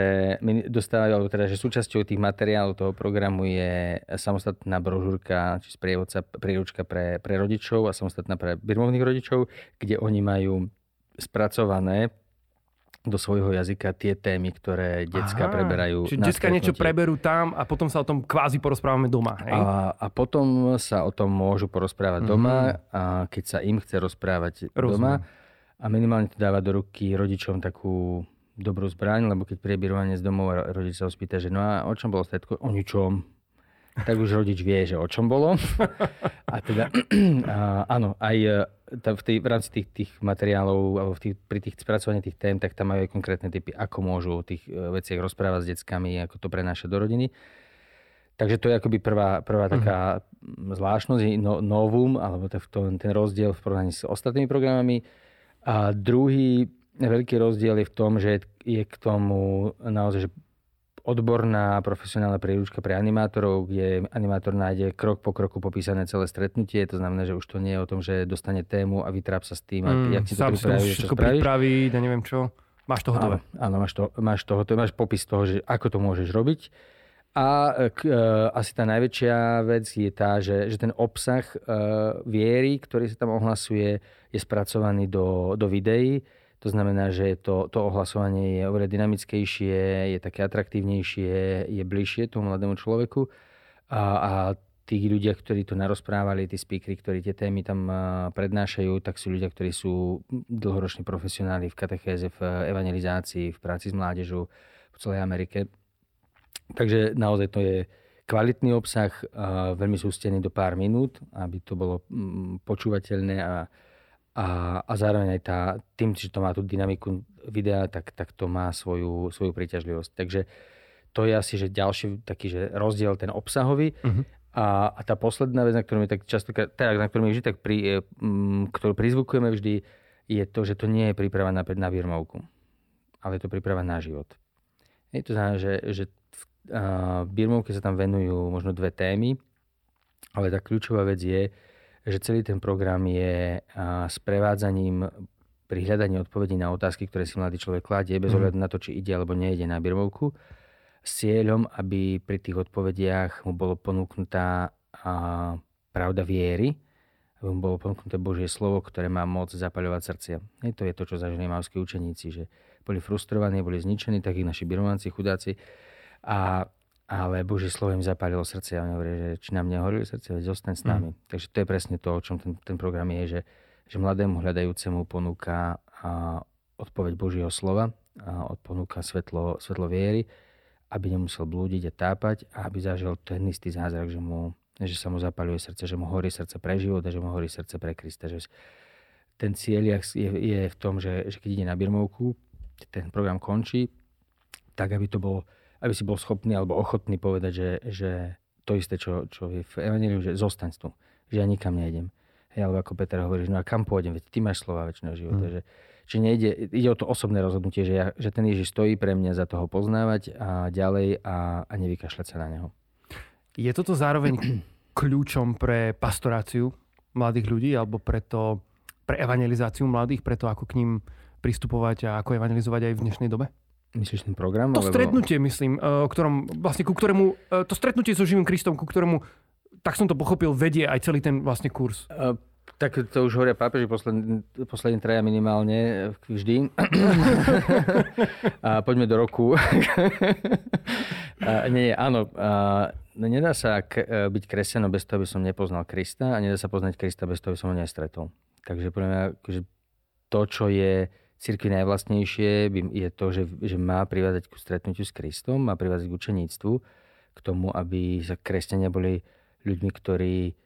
my dostávajú, alebo teda, že súčasťou tých materiálov toho programu je samostatná brožúrka, či sprievodca, príručka pre, pre rodičov a samostatná pre birmovných rodičov, kde oni majú spracované do svojho jazyka tie témy, ktoré decka preberajú. Čiže decka niečo preberú tam a potom sa o tom kvázi porozprávame doma. Hej? A, a potom sa o tom môžu porozprávať mm-hmm. doma, a keď sa im chce rozprávať Rozumiem. doma a minimálne to dáva do ruky rodičom takú dobrú zbraň, lebo keď priebierovanie z domov a rodič sa ho spýta, že no a o čom bolo stredko? O ničom. Tak už rodič vie, že o čom bolo. A teda, a, áno, aj e, v, tej, v rámci tých, tých materiálov, alebo v tých, pri tých spracovaní tých tém, tak tam majú aj konkrétne typy, ako môžu o tých e, veciach rozprávať s deckami, ako to prenášať do rodiny. Takže to je akoby prvá, prvá taká uh-huh. zvláštnosť, no, novum, alebo to, ten rozdiel v porovnaní s ostatnými programami. A druhý veľký rozdiel je v tom, že je k tomu naozaj že odborná profesionálna príručka pre animátorov, kde animátor nájde krok po kroku popísané celé stretnutie. To znamená, že už to nie je o tom, že dostane tému a vytráp sa s tým, mm, jak si to pripraví, čo pripraví, ja neviem čo. Máš to hotové. Áno, áno máš, to, máš to hotové, máš popis toho, že ako to môžeš robiť. A e, asi tá najväčšia vec je tá, že, že ten obsah e, viery, ktorý sa tam ohlasuje, je spracovaný do, do videí. To znamená, že to, to ohlasovanie je oveľa dynamickejšie, je také atraktívnejšie, je bližšie tomu mladému človeku. A, a tí ľudia, ktorí to narozprávali, tí speakery, ktorí tie témy tam e, prednášajú, tak sú ľudia, ktorí sú dlhoroční profesionáli v katechéze, v evangelizácii, v práci s mládežou v celej Amerike Takže naozaj to je kvalitný obsah, veľmi sústený do pár minút, aby to bolo mm, počúvateľné a, a, a zároveň aj tá, tým, že to má tú dynamiku videa, tak, tak to má svoju, svoju príťažlivosť. Takže to je asi že ďalší taký že rozdiel ten obsahový. Uh-huh. A, a tá posledná vec, na ktorú my tak často, teda, na ktorú my vždy tak pri, m, ktorú prizvukujeme vždy, je to, že to nie je príprava na, na birmovku, ale je to príprava na život. Je to znamená, že, že Birmovke sa tam venujú možno dve témy, ale tá kľúčová vec je, že celý ten program je sprevádzaním pri hľadaní odpovedí na otázky, ktoré si mladý človek kladie, bez mhm. ohľadu na to, či ide alebo nejde na Birmovku, s cieľom, aby pri tých odpovediach mu bolo ponúknutá pravda viery, aby mu bolo ponúknuté Božie slovo, ktoré má moc zapaľovať srdcia. Je to je to, čo zažili mavskí učeníci, že boli frustrovaní, boli zničení, tak ich naši birmovanci, chudáci, a, ale Božie slovo im zapálilo srdce a oni hovorí, že či nám nehorili srdce, veď zostaň s nami. Mm. Takže to je presne to, o čom ten, ten program je, že, že mladému hľadajúcemu ponúka a, odpoveď Božieho slova, a ponúka svetlo, svetlo viery, aby nemusel blúdiť a tápať a aby zažil ten istý zázrak, že, mu, že sa mu zapaluje srdce, že mu horí srdce pre život a že mu horí srdce pre Krista. Že ten cieľ je, je v tom, že, že keď ide na birmovku, ten program končí, tak aby to bolo, aby si bol schopný alebo ochotný povedať, že, že to isté, čo, čo je v Evangeliu, že zostaň tu, že ja nikam nejdem. Hej, alebo ako Peter hovorí, že no a kam pôjdem, veď ty máš slova väčšného života. Hmm. Že, že nejde, ide o to osobné rozhodnutie, že, ja, že ten Ježiš stojí pre mňa za toho poznávať a ďalej a, a nevykašľať sa na neho. Je toto zároveň kľúčom pre pastoráciu mladých ľudí alebo pre, to, pre evangelizáciu mladých, pre to, ako k ním pristupovať a ako evangelizovať aj v dnešnej dobe? Myslíš ten program? To alebo... stretnutie, myslím, e, o ktorom, vlastne ku ktorému, e, to stretnutie so živým Kristom, ku ktorému, tak som to pochopil, vedie aj celý ten vlastne kurz. Uh, tak to už hovoria pápeži poslední, poslední traja minimálne vždy. a poďme do roku. a, nie, áno. A, nedá sa k, byť kresťanom bez toho, aby som nepoznal Krista a nedá sa poznať Krista bez toho, aby som ho nestretol. Takže podľa mňa, že to, čo je cirkvi najvlastnejšie je to, že, že má privázať ku stretnutiu s Kristom, má privázať k učeníctvu, k tomu, aby sa kresťania boli ľuďmi, ktorí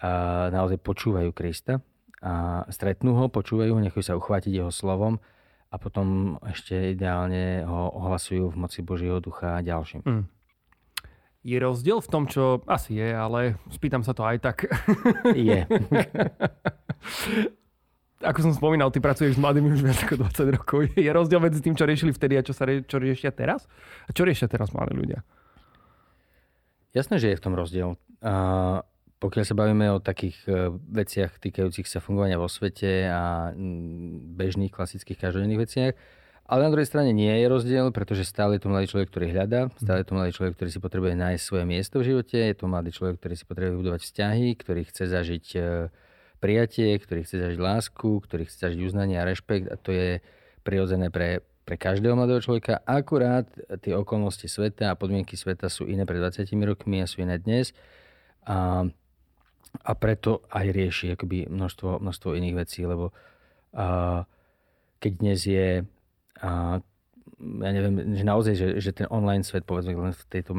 a, naozaj počúvajú Krista a stretnú ho, počúvajú ho, nechajú sa uchvátiť jeho slovom a potom ešte ideálne ho ohlasujú v moci Božieho ducha ďalším. Mm. Je rozdiel v tom, čo asi je, ale spýtam sa to aj tak. Je. ako som spomínal, ty pracuješ s mladými už viac ako 20 rokov. Je rozdiel medzi tým, čo riešili vtedy a čo, sa čo riešia teraz? A čo riešia teraz mladí ľudia? Jasné, že je v tom rozdiel. A pokiaľ sa bavíme o takých e, veciach týkajúcich sa fungovania vo svete a bežných, klasických, každodenných veciach, ale na druhej strane nie je rozdiel, pretože stále je to mladý človek, ktorý hľadá, stále je to mladý človek, ktorý si potrebuje nájsť svoje miesto v živote, je to mladý človek, ktorý si potrebuje budovať vzťahy, ktorý chce zažiť e, prijatie, ktorý chce zažiť lásku, ktorý chce zažiť uznanie a rešpekt a to je prirodzené pre, pre každého mladého človeka. Akurát tie okolnosti sveta a podmienky sveta sú iné pred 20 rokmi a sú iné dnes. A, a preto aj rieši akoby množstvo, množstvo iných vecí, lebo a, keď dnes je a, ja neviem, že naozaj, že, že ten online svet, povedzme len v tejto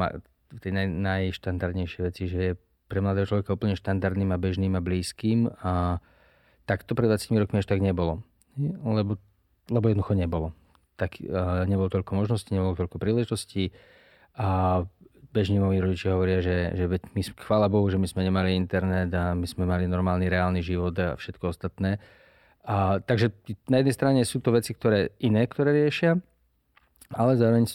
tej naj, najštandardnejšej veci, že je pre mladého človeka úplne štandardným a bežným a blízkym a tak to pred 20 rokmi až tak nebolo. Lebo, lebo jednoducho nebolo. Tak, uh, nebolo toľko možností, nebolo toľko príležitostí a bežne moji rodičia hovoria, že, že my, chvála Bohu, že my sme nemali internet a my sme mali normálny reálny život a všetko ostatné. A, takže na jednej strane sú to veci, ktoré iné, ktoré riešia, ale zároveň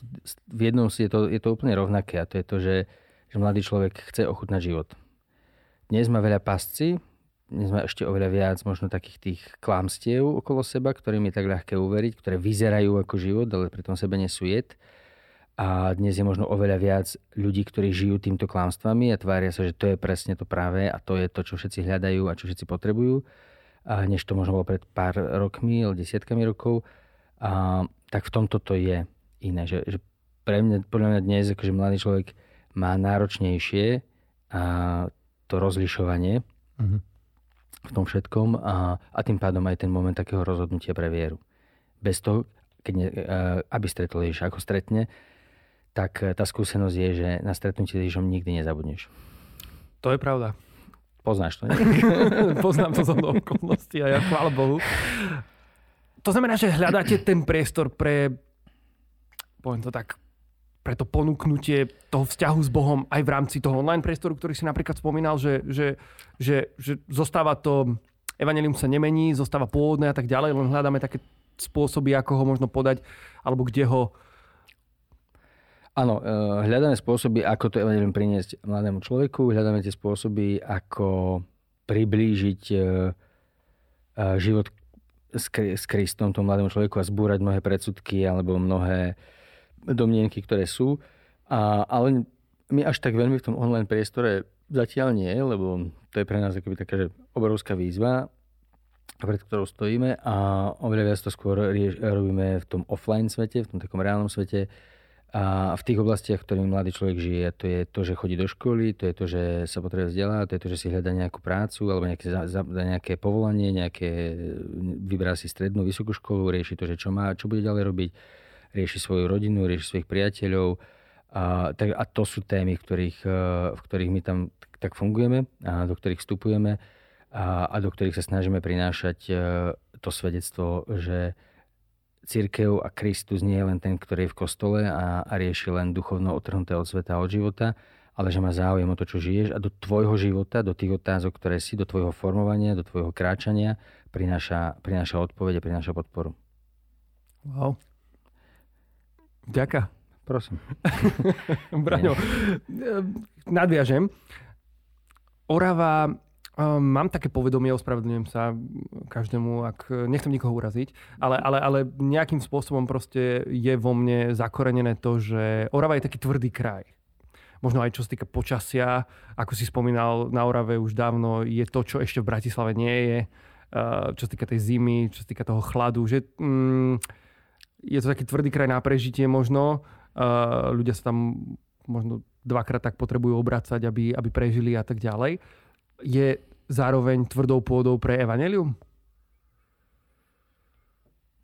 v jednom si je to, je to úplne rovnaké a to je to, že, že mladý človek chce ochutnať život. Dnes má veľa pasci, dnes má ešte oveľa viac možno takých tých klamstiev okolo seba, ktorým je tak ľahké uveriť, ktoré vyzerajú ako život, ale pritom sebe nesú jed. A dnes je možno oveľa viac ľudí, ktorí žijú týmto klamstvami a tvária sa, že to je presne to práve a to je to, čo všetci hľadajú a čo všetci potrebujú. A než to možno bolo pred pár rokmi, alebo desiatkami rokov. A, tak v tomto to je iné. Že, že pre mňa, podľa mňa dnes, akože mladý človek má náročnejšie a to rozlišovanie uh-huh. v tom všetkom a, a tým pádom aj ten moment takého rozhodnutia pre vieru. Bez toho, keď ne, aby stretol Ježiša, ako stretne, tak tá skúsenosť je, že na stretnutie s Ježišom nikdy nezabudneš. To je pravda. Poznáš to, nie? Poznám to zo mnou okolností a ja chvála Bohu. To znamená, že hľadáte ten priestor pre, poviem to tak, pre to ponúknutie toho vzťahu s Bohom aj v rámci toho online priestoru, ktorý si napríklad spomínal, že, že, že, že zostáva to, evanelium sa nemení, zostáva pôvodné a tak ďalej, len hľadáme také spôsoby, ako ho možno podať, alebo kde ho... Áno, eh, hľadáme spôsoby, ako to evanelium priniesť mladému človeku, hľadáme tie spôsoby, ako priblížiť eh, eh, život s Kristom tomu mladému človeku a zbúrať mnohé predsudky alebo mnohé domnienky, ktoré sú. A, ale my až tak veľmi v tom online priestore zatiaľ nie, lebo to je pre nás akoby taká že obrovská výzva, pred ktorou stojíme a oveľa viac to skôr rieš, robíme v tom offline svete, v tom takom reálnom svete a v tých oblastiach, ktorými mladý človek žije. To je to, že chodí do školy, to je to, že sa potrebuje vzdelať, to je to, že si hľadá nejakú prácu alebo nejaké, za, za, nejaké povolanie, nejaké, vybrá si strednú, vysokú školu, rieši to, že čo má, čo bude ďalej robiť rieši svoju rodinu, rieši svojich priateľov. A, tak, a to sú témy, v ktorých, e, v ktorých my tam tak fungujeme a do ktorých vstupujeme. a, a do ktorých sa snažíme prinášať e, to svedectvo, že církev a Kristus nie je len ten, ktorý je v kostole a, a rieši len duchovno otrhnuté od sveta a od života, ale že má záujem o to, čo žiješ a do tvojho života, do tých otázok, ktoré si, do tvojho formovania, do tvojho kráčania prináša, prináša odpovede, prináša podporu. Wow. Ďaká. Prosím. Braňo, nadviažem. Orava Um, mám také povedomie, ospravedlňujem sa každému, ak nechcem nikoho uraziť, ale, ale, ale nejakým spôsobom proste je vo mne zakorenené to, že Orava je taký tvrdý kraj. Možno aj čo sa týka počasia, ako si spomínal, na Orave už dávno je to, čo ešte v Bratislave nie je, uh, čo sa týka tej zimy, čo sa týka toho chladu, že um, je to taký tvrdý kraj na prežitie možno. Ľudia sa tam možno dvakrát tak potrebujú obracať, aby, aby prežili a tak ďalej je zároveň tvrdou pôdou pre evanelium?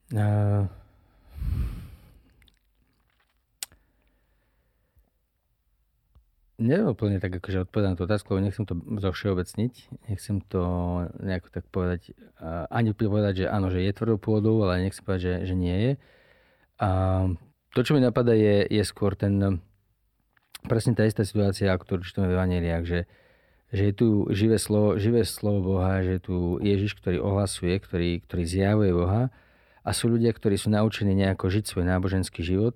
Uh, neviem úplne tak akože odpovedať na tú otázku, lebo nechcem to zo všeobecniť. Nechcem to nejako tak povedať, ani povedať, že áno, že je tvrdou pôdou, ale nechcem povedať, že, že nie je. A to, čo mi napadá, je, je skôr ten, presne tá istá situácia, ktorú čítame v Evangeliách, že, že je tu živé slovo, živé slovo Boha, že je tu Ježiš, ktorý ohlasuje, ktorý, ktorý zjavuje Boha. A sú ľudia, ktorí sú naučení nejako žiť svoj náboženský život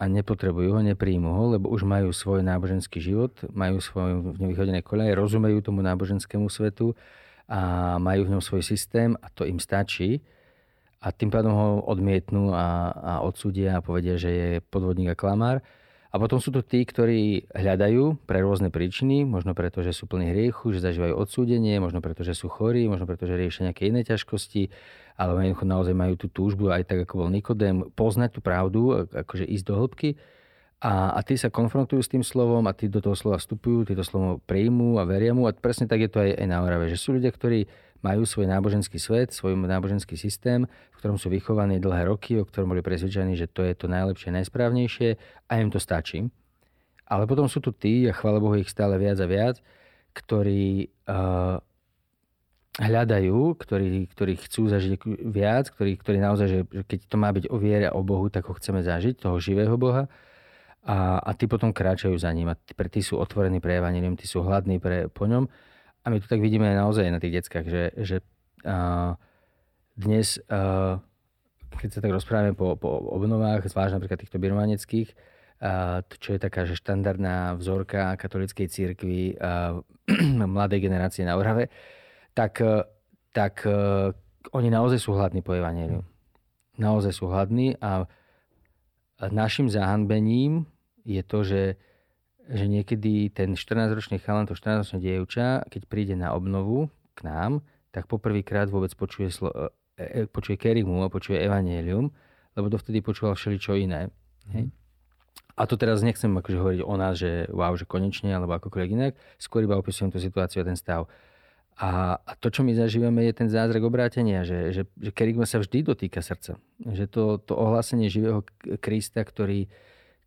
a nepotrebujú ho, nepríjmu ho, lebo už majú svoj náboženský život, majú svoj v ňom vychodené koľaje, rozumejú tomu náboženskému svetu a majú v ňom svoj systém a to im stačí a tým pádom ho odmietnú a, a odsúdia a povedia, že je podvodník a klamár a potom sú to tí, ktorí hľadajú pre rôzne príčiny, možno preto, že sú plní hriechu, že zažívajú odsúdenie, možno preto, že sú chorí, možno preto, že riešia nejaké iné ťažkosti, ale naozaj majú tú túžbu, aj tak ako bol Nikodém, poznať tú pravdu, akože ísť do hĺbky. A, a tí sa konfrontujú s tým slovom a tí do toho slova vstupujú, tí to slovo príjmú a veria mu. A presne tak je to aj, aj na Orave, že sú ľudia, ktorí majú svoj náboženský svet, svoj náboženský systém, v ktorom sú vychovaní dlhé roky, o ktorom boli presvedčení, že to je to najlepšie, najsprávnejšie a im to stačí. Ale potom sú tu tí, a chvále Bohu ich stále viac a viac, ktorí uh, hľadajú, ktorí, ktorí chcú zažiť viac, ktorí, ktorí naozaj, že, keď to má byť o viere a o Bohu, tak ho chceme zažiť, toho živého Boha. A, a tí potom kráčajú za ním a pre tí sú otvorení pre evanilium, tí sú hladní pre, po ňom a my to tak vidíme naozaj na tých deckách, že, že uh, dnes, uh, keď sa tak rozprávame po, po obnovách, zvlášť napríklad týchto birmaneckých, uh, čo je taká že štandardná vzorka katolíckej církvy uh, mladej generácie na Orave, tak, tak uh, oni naozaj sú hladní po evaneliu. Naozaj sú hladní a našim zahanbením je to, že že niekedy ten 14-ročný chalan, to 14-ročné dievča, keď príde na obnovu k nám, tak poprvýkrát vôbec počuje, slo, e, e počuje kerigmu a počuje evanielium, lebo dovtedy počúval všeličo iné. Mm. Hej? A to teraz nechcem akože hovoriť o nás, že wow, že konečne, alebo akokoľvek inak. Skôr iba opisujem tú situáciu a ten stav. A, a to, čo my zažívame, je ten zázrak obrátenia, že, že, že kerigma sa vždy dotýka srdca. Že to, to ohlásenie živého Krista, ktorý,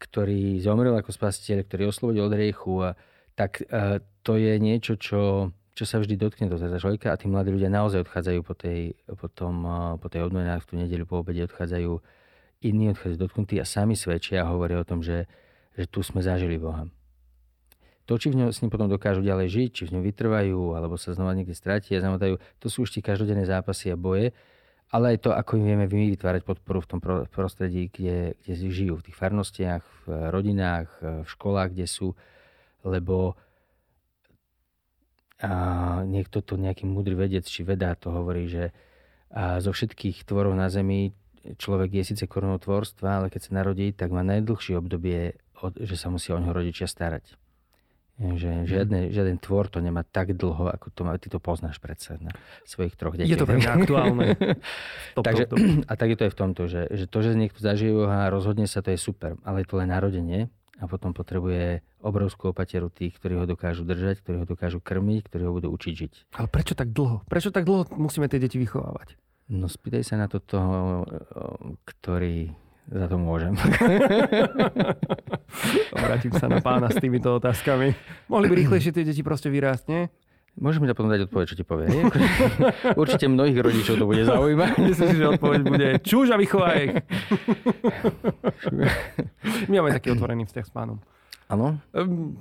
ktorý zomrel ako spasiteľ, ktorý oslobodil od riechu, a, tak a, to je niečo, čo, čo sa vždy dotkne do teda človeka a tí mladí ľudia naozaj odchádzajú po tej, po tom, po tej obnove v tú nedeľu po obede, odchádzajú iní, odchádzajú dotknutí a sami svedčia a hovoria o tom, že, že tu sme zažili Boha. To, či v ňom s ním potom dokážu ďalej žiť, či v ňom vytrvajú, alebo sa znova niekde stratia, zamotajú, to sú už tie každodenné zápasy a boje, ale aj to, ako im vieme vytvárať podporu v tom prostredí, kde, kde žijú, v tých farnostiach, v rodinách, v školách, kde sú, lebo a niekto to nejaký múdry vedec či vedá to hovorí, že a zo všetkých tvorov na Zemi človek je síce korunou tvorstva, ale keď sa narodí, tak má najdlhšie obdobie, že sa musí o ňo rodičia starať. Že žiadne, žiaden tvor to nemá tak dlho, ako to má, ty to poznáš predsa na svojich troch deťoch. Je to pre mňa aktuálne. top, Takže, top, top. A tak je to aj v tomto, že, že to, že niekto zažije a rozhodne sa, to je super, ale je to len narodenie a potom potrebuje obrovskú opateru tých, ktorí ho dokážu držať, ktorí ho dokážu krmiť, ktorí ho budú učiť žiť. Ale prečo tak dlho? Prečo tak dlho musíme tie deti vychovávať? No spýtaj sa na to toho, ktorý za to môžem. Obrátim sa na pána s týmito otázkami. Mohli by rýchlejšie tie deti proste vyrásť, nie? Môžeš mi to potom dať odpoveď, čo ti povie. Akože Určite mnohých rodičov to bude zaujímať. Myslím si, že odpoveď bude čúž a vychovaj. My máme taký otvorený vzťah s pánom. Áno, Ehm,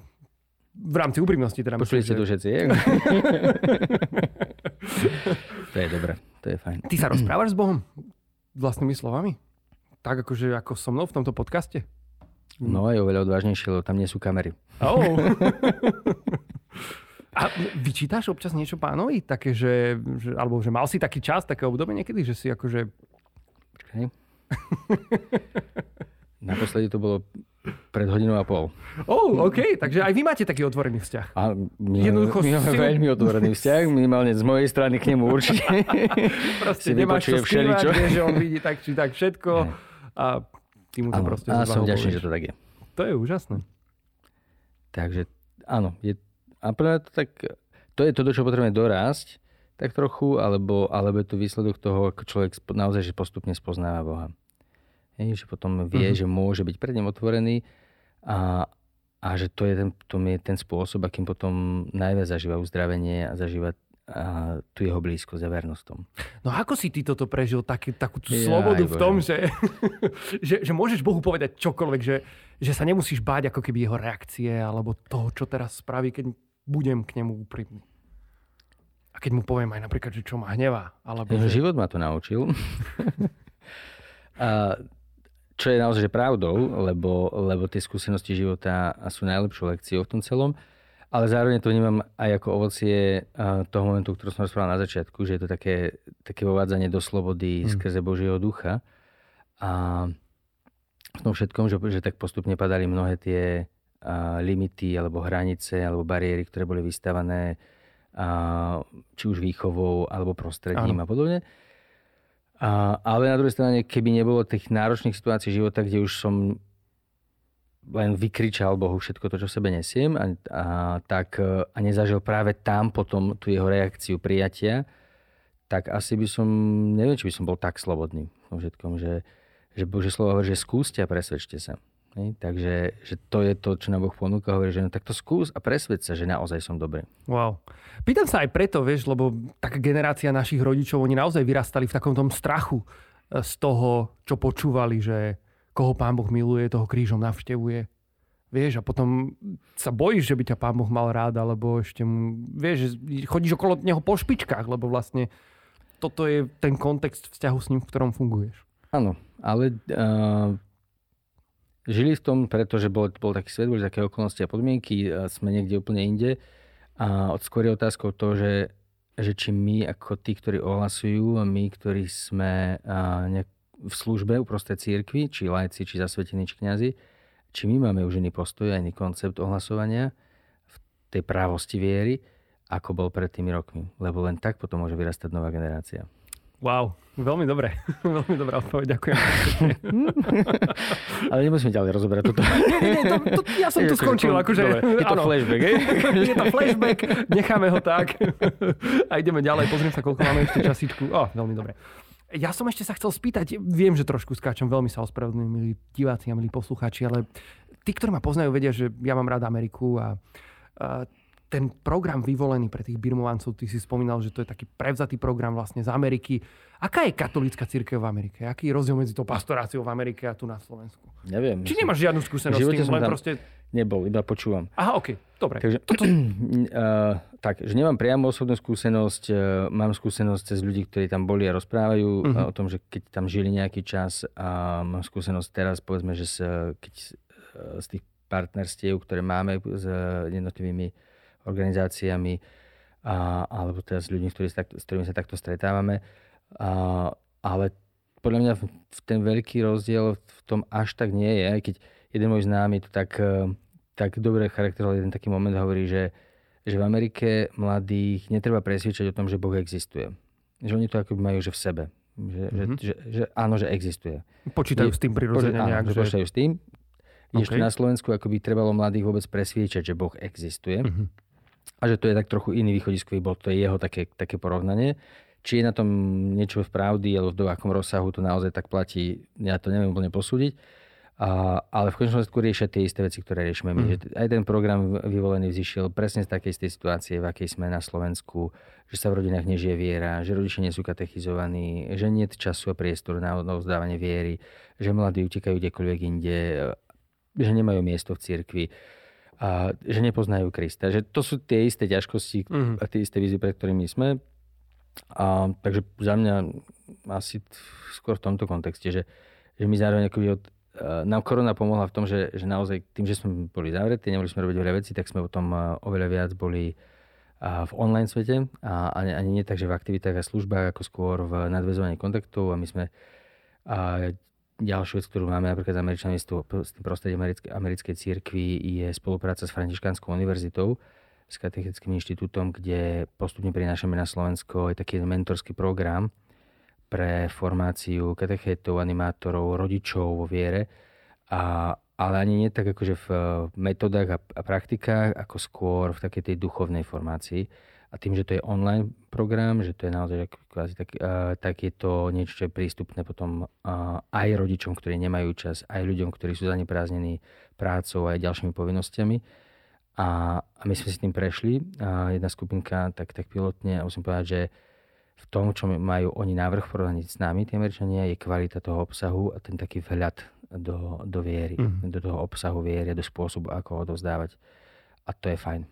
V rámci úprimnosti teda. počuli ste že- tu všetci. hej? to je dobré, to je fajn. Ty sa rozprávaš s Bohom vlastnými slovami? Tak akože ako so mnou v tomto podcaste? No je oveľa odvážnejšie, lebo tam nie sú kamery. Oh. A vyčítaš občas niečo pánovi? Také, že, že, alebo že mal si taký čas, také obdobie niekedy, že si akože... Počkaj. Naposledy to bolo pred hodinou a pol. Oh, OK, takže aj vy máte taký otvorený vzťah. A my, Jednoducho my máme si- veľmi otvorený vzťah, minimálne z mojej strany k nemu určite. Proste Si nemáš čo skrývať, že on vidí tak či tak všetko a ty mu to Áno, proste a som vďačný, že to tak je. To je úžasné. Takže áno, je, a to tak, to je to, do čo potrebujeme dorásť, tak trochu, alebo, alebo je to výsledok toho, ako človek naozaj že postupne spoznáva Boha. Hej, že potom vie, Mhm. že môže byť pred ním otvorený a, a že to je ten, to je ten spôsob, akým potom najviac zažíva uzdravenie a zažíva a tu jeho blízkosť a vernosť v tom. No ako si ty toto prežil, taký, takú tú Jaj, slobodu v tom, že, že, že môžeš Bohu povedať čokoľvek, že, že sa nemusíš báť ako keby jeho reakcie alebo toho, čo teraz spraví, keď budem k nemu úprimný. A keď mu poviem aj napríklad, že čo ma hnevá. Alebo že... život ma to naučil. a čo je naozaj pravdou, lebo, lebo tie skúsenosti života sú najlepšou lekciou v tom celom. Ale zároveň to vnímam aj ako ovocie toho momentu, ktorý som rozprával na začiatku, že je to také, také vovádzanie do slobody Mm. skrze Božieho ducha. A v tom všetkom, že, že tak postupne padali mnohé tie a, limity alebo hranice alebo bariéry, ktoré boli vystavané a, či už výchovou alebo prostredím Áno. a podobne. A, ale na druhej strane, keby nebolo tých náročných situácií života, kde už som len vykričal Bohu všetko to, čo v sebe nesiem a, a, tak, e, a nezažil práve tam potom tú jeho reakciu prijatia, tak asi by som, neviem, či by som bol tak slobodný v tom všetkom, že, že Bože slovo hovorí, že skúste a presvedčte sa. Hej? Takže že to je to, čo nám Boh ponúka, hovorí, že no, tak to skús a presvedč sa, že naozaj som dobrý. Wow. Pýtam sa aj preto, vieš, lebo taká generácia našich rodičov, oni naozaj vyrastali v takom tom strachu e, z toho, čo počúvali, že koho pán Boh miluje, toho krížom navštevuje. Vieš, a potom sa bojíš, že by ťa pán Boh mal rád, alebo ešte mu, vieš, chodíš okolo neho po špičkách, lebo vlastne toto je ten kontext vzťahu s ním, v ktorom funguješ. Áno, ale uh, žili v tom, pretože bol, bol taký svet, boli také okolnosti a podmienky, a sme niekde úplne inde. A skôr je otázkou to, že, že či my ako tí, ktorí ohlasujú a my, ktorí sme uh, nejak v službe uprostred církvy, či lajci, či zasvetení, či kňazi, či my máme už iný postoj a iný koncept ohlasovania v tej právosti viery, ako bol pred tými rokmi. Lebo len tak potom môže vyrastať nová generácia. Wow, veľmi dobre. veľmi dobrá odpoveď, ďakujem. Ale nemusíme ďalej rozoberať toto. nie, nie, to, to, ja som tu skončil. kon- Akože, dobre, je to áno. flashback, hej? je to flashback, necháme ho tak. A ideme ďalej, pozriem sa, koľko máme ešte časičku. O, veľmi dobre. Ja som ešte sa chcel spýtať, viem, že trošku skáčem, veľmi sa ospravedlňujem, milí diváci a milí poslucháči, ale tí, ktorí ma poznajú, vedia, že ja mám rád Ameriku a, a ten program vyvolený pre tých birmovancov, ty si spomínal, že to je taký prevzatý program vlastne z Ameriky. Aká je katolícka církev v Amerike? Aký je rozdiel medzi tou pastoráciou v Amerike a tu na Slovensku? Neviem. Či nemáš žiadnu skúsenosť s tým, len tam- proste... Nebol, iba počúvam. Aha, OK, dobre. Takže, Toto... uh, tak, že nemám priamo osobnú skúsenosť, uh, mám skúsenosť cez ľudí, ktorí tam boli a rozprávajú uh-huh. o tom, že keď tam žili nejaký čas a mám skúsenosť teraz, povedzme, že z, keď z, tých partnerstiev, ktoré máme s jednotlivými organizáciami a, alebo teda s ľuďmi, ktorí, s ktorými sa takto stretávame. A, ale podľa mňa v- ten veľký rozdiel v tom až tak nie je, aj keď jeden môj známy to tak, eh, tak dobre charakterizoval jeden taký moment, hovorí, že, že v Amerike mladých netreba presvedčať o tom, že Boh existuje. Že oni to akoby majú že v sebe. Že, Mhm. mm-hmm. že, že, že áno, že existuje. Počítajú s tým prirodzene nejak, že počítajú s tým. Ešte OK. na Slovensku akoby trebalo mladých vôbec presviečať, že Boh existuje. Mhm. A že to je tak trochu iný východiskový bod, to je jeho také, také porovnanie. Či je na tom niečo v pravdy, alebo v akom rozsahu to naozaj tak platí, ja to neviem úplne posúdiť. A, ale v konečnom dôsledku riešia tie isté veci, ktoré riešime my. Mm. Že aj ten program vyvolený vzýšiel presne z takej istej situácie, v akej sme na Slovensku, že sa v rodinách nežije viera, že rodičia nie sú katechizovaní, že nie je času a priestoru na vzdávanie viery, že mladí utekajú kdekoľvek inde, že nemajú miesto v cirkvi a že nepoznajú Krista. Že to sú tie isté ťažkosti mm. a tie isté výzvy, pred ktorými sme. A, takže za mňa asi skôr v tomto kontexte, že, že my zároveň akoby od, nám korona pomohla v tom, že, že naozaj tým, že sme boli zavretí, nemohli sme robiť veľa vecí, tak sme potom eh, oveľa viac boli eh, v online svete a ani, ani nie tak, že v aktivitách a službách, ako skôr v nadvezovaní kontaktov a my sme a ďalšiu vec, ktorú máme napríklad s Američanmi s tým prostredím americkej, americkej církvy je spolupráca s Františkánskou univerzitou, s katechetickým inštitútom, kde postupne prinášame na Slovensko aj taký mentorský program, pre formáciu katechétov, animátorov, rodičov vo viere. A, ale ani nie tak akože v metodách a, a praktikách, ako skôr v takej tej duchovnej formácii. A tým, že to je online program, že to je naozaj kvázi tak, uh, tak je to niečo, čo je prístupné potom uh, aj rodičom, ktorí nemajú čas, aj ľuďom, ktorí sú zaneprázdnení prácou aj ďalšími povinnosťami. A, a my sme si tým prešli. A jedna skupinka tak, tak pilotne, a musím povedať, že v tom, čo majú oni návrh porovnaní s nami, tie Američania, je kvalita toho obsahu a ten taký vhľad do, do viery, mm. do toho obsahu viery, do spôsobu, ako ho odovzdávať. A to je fajn.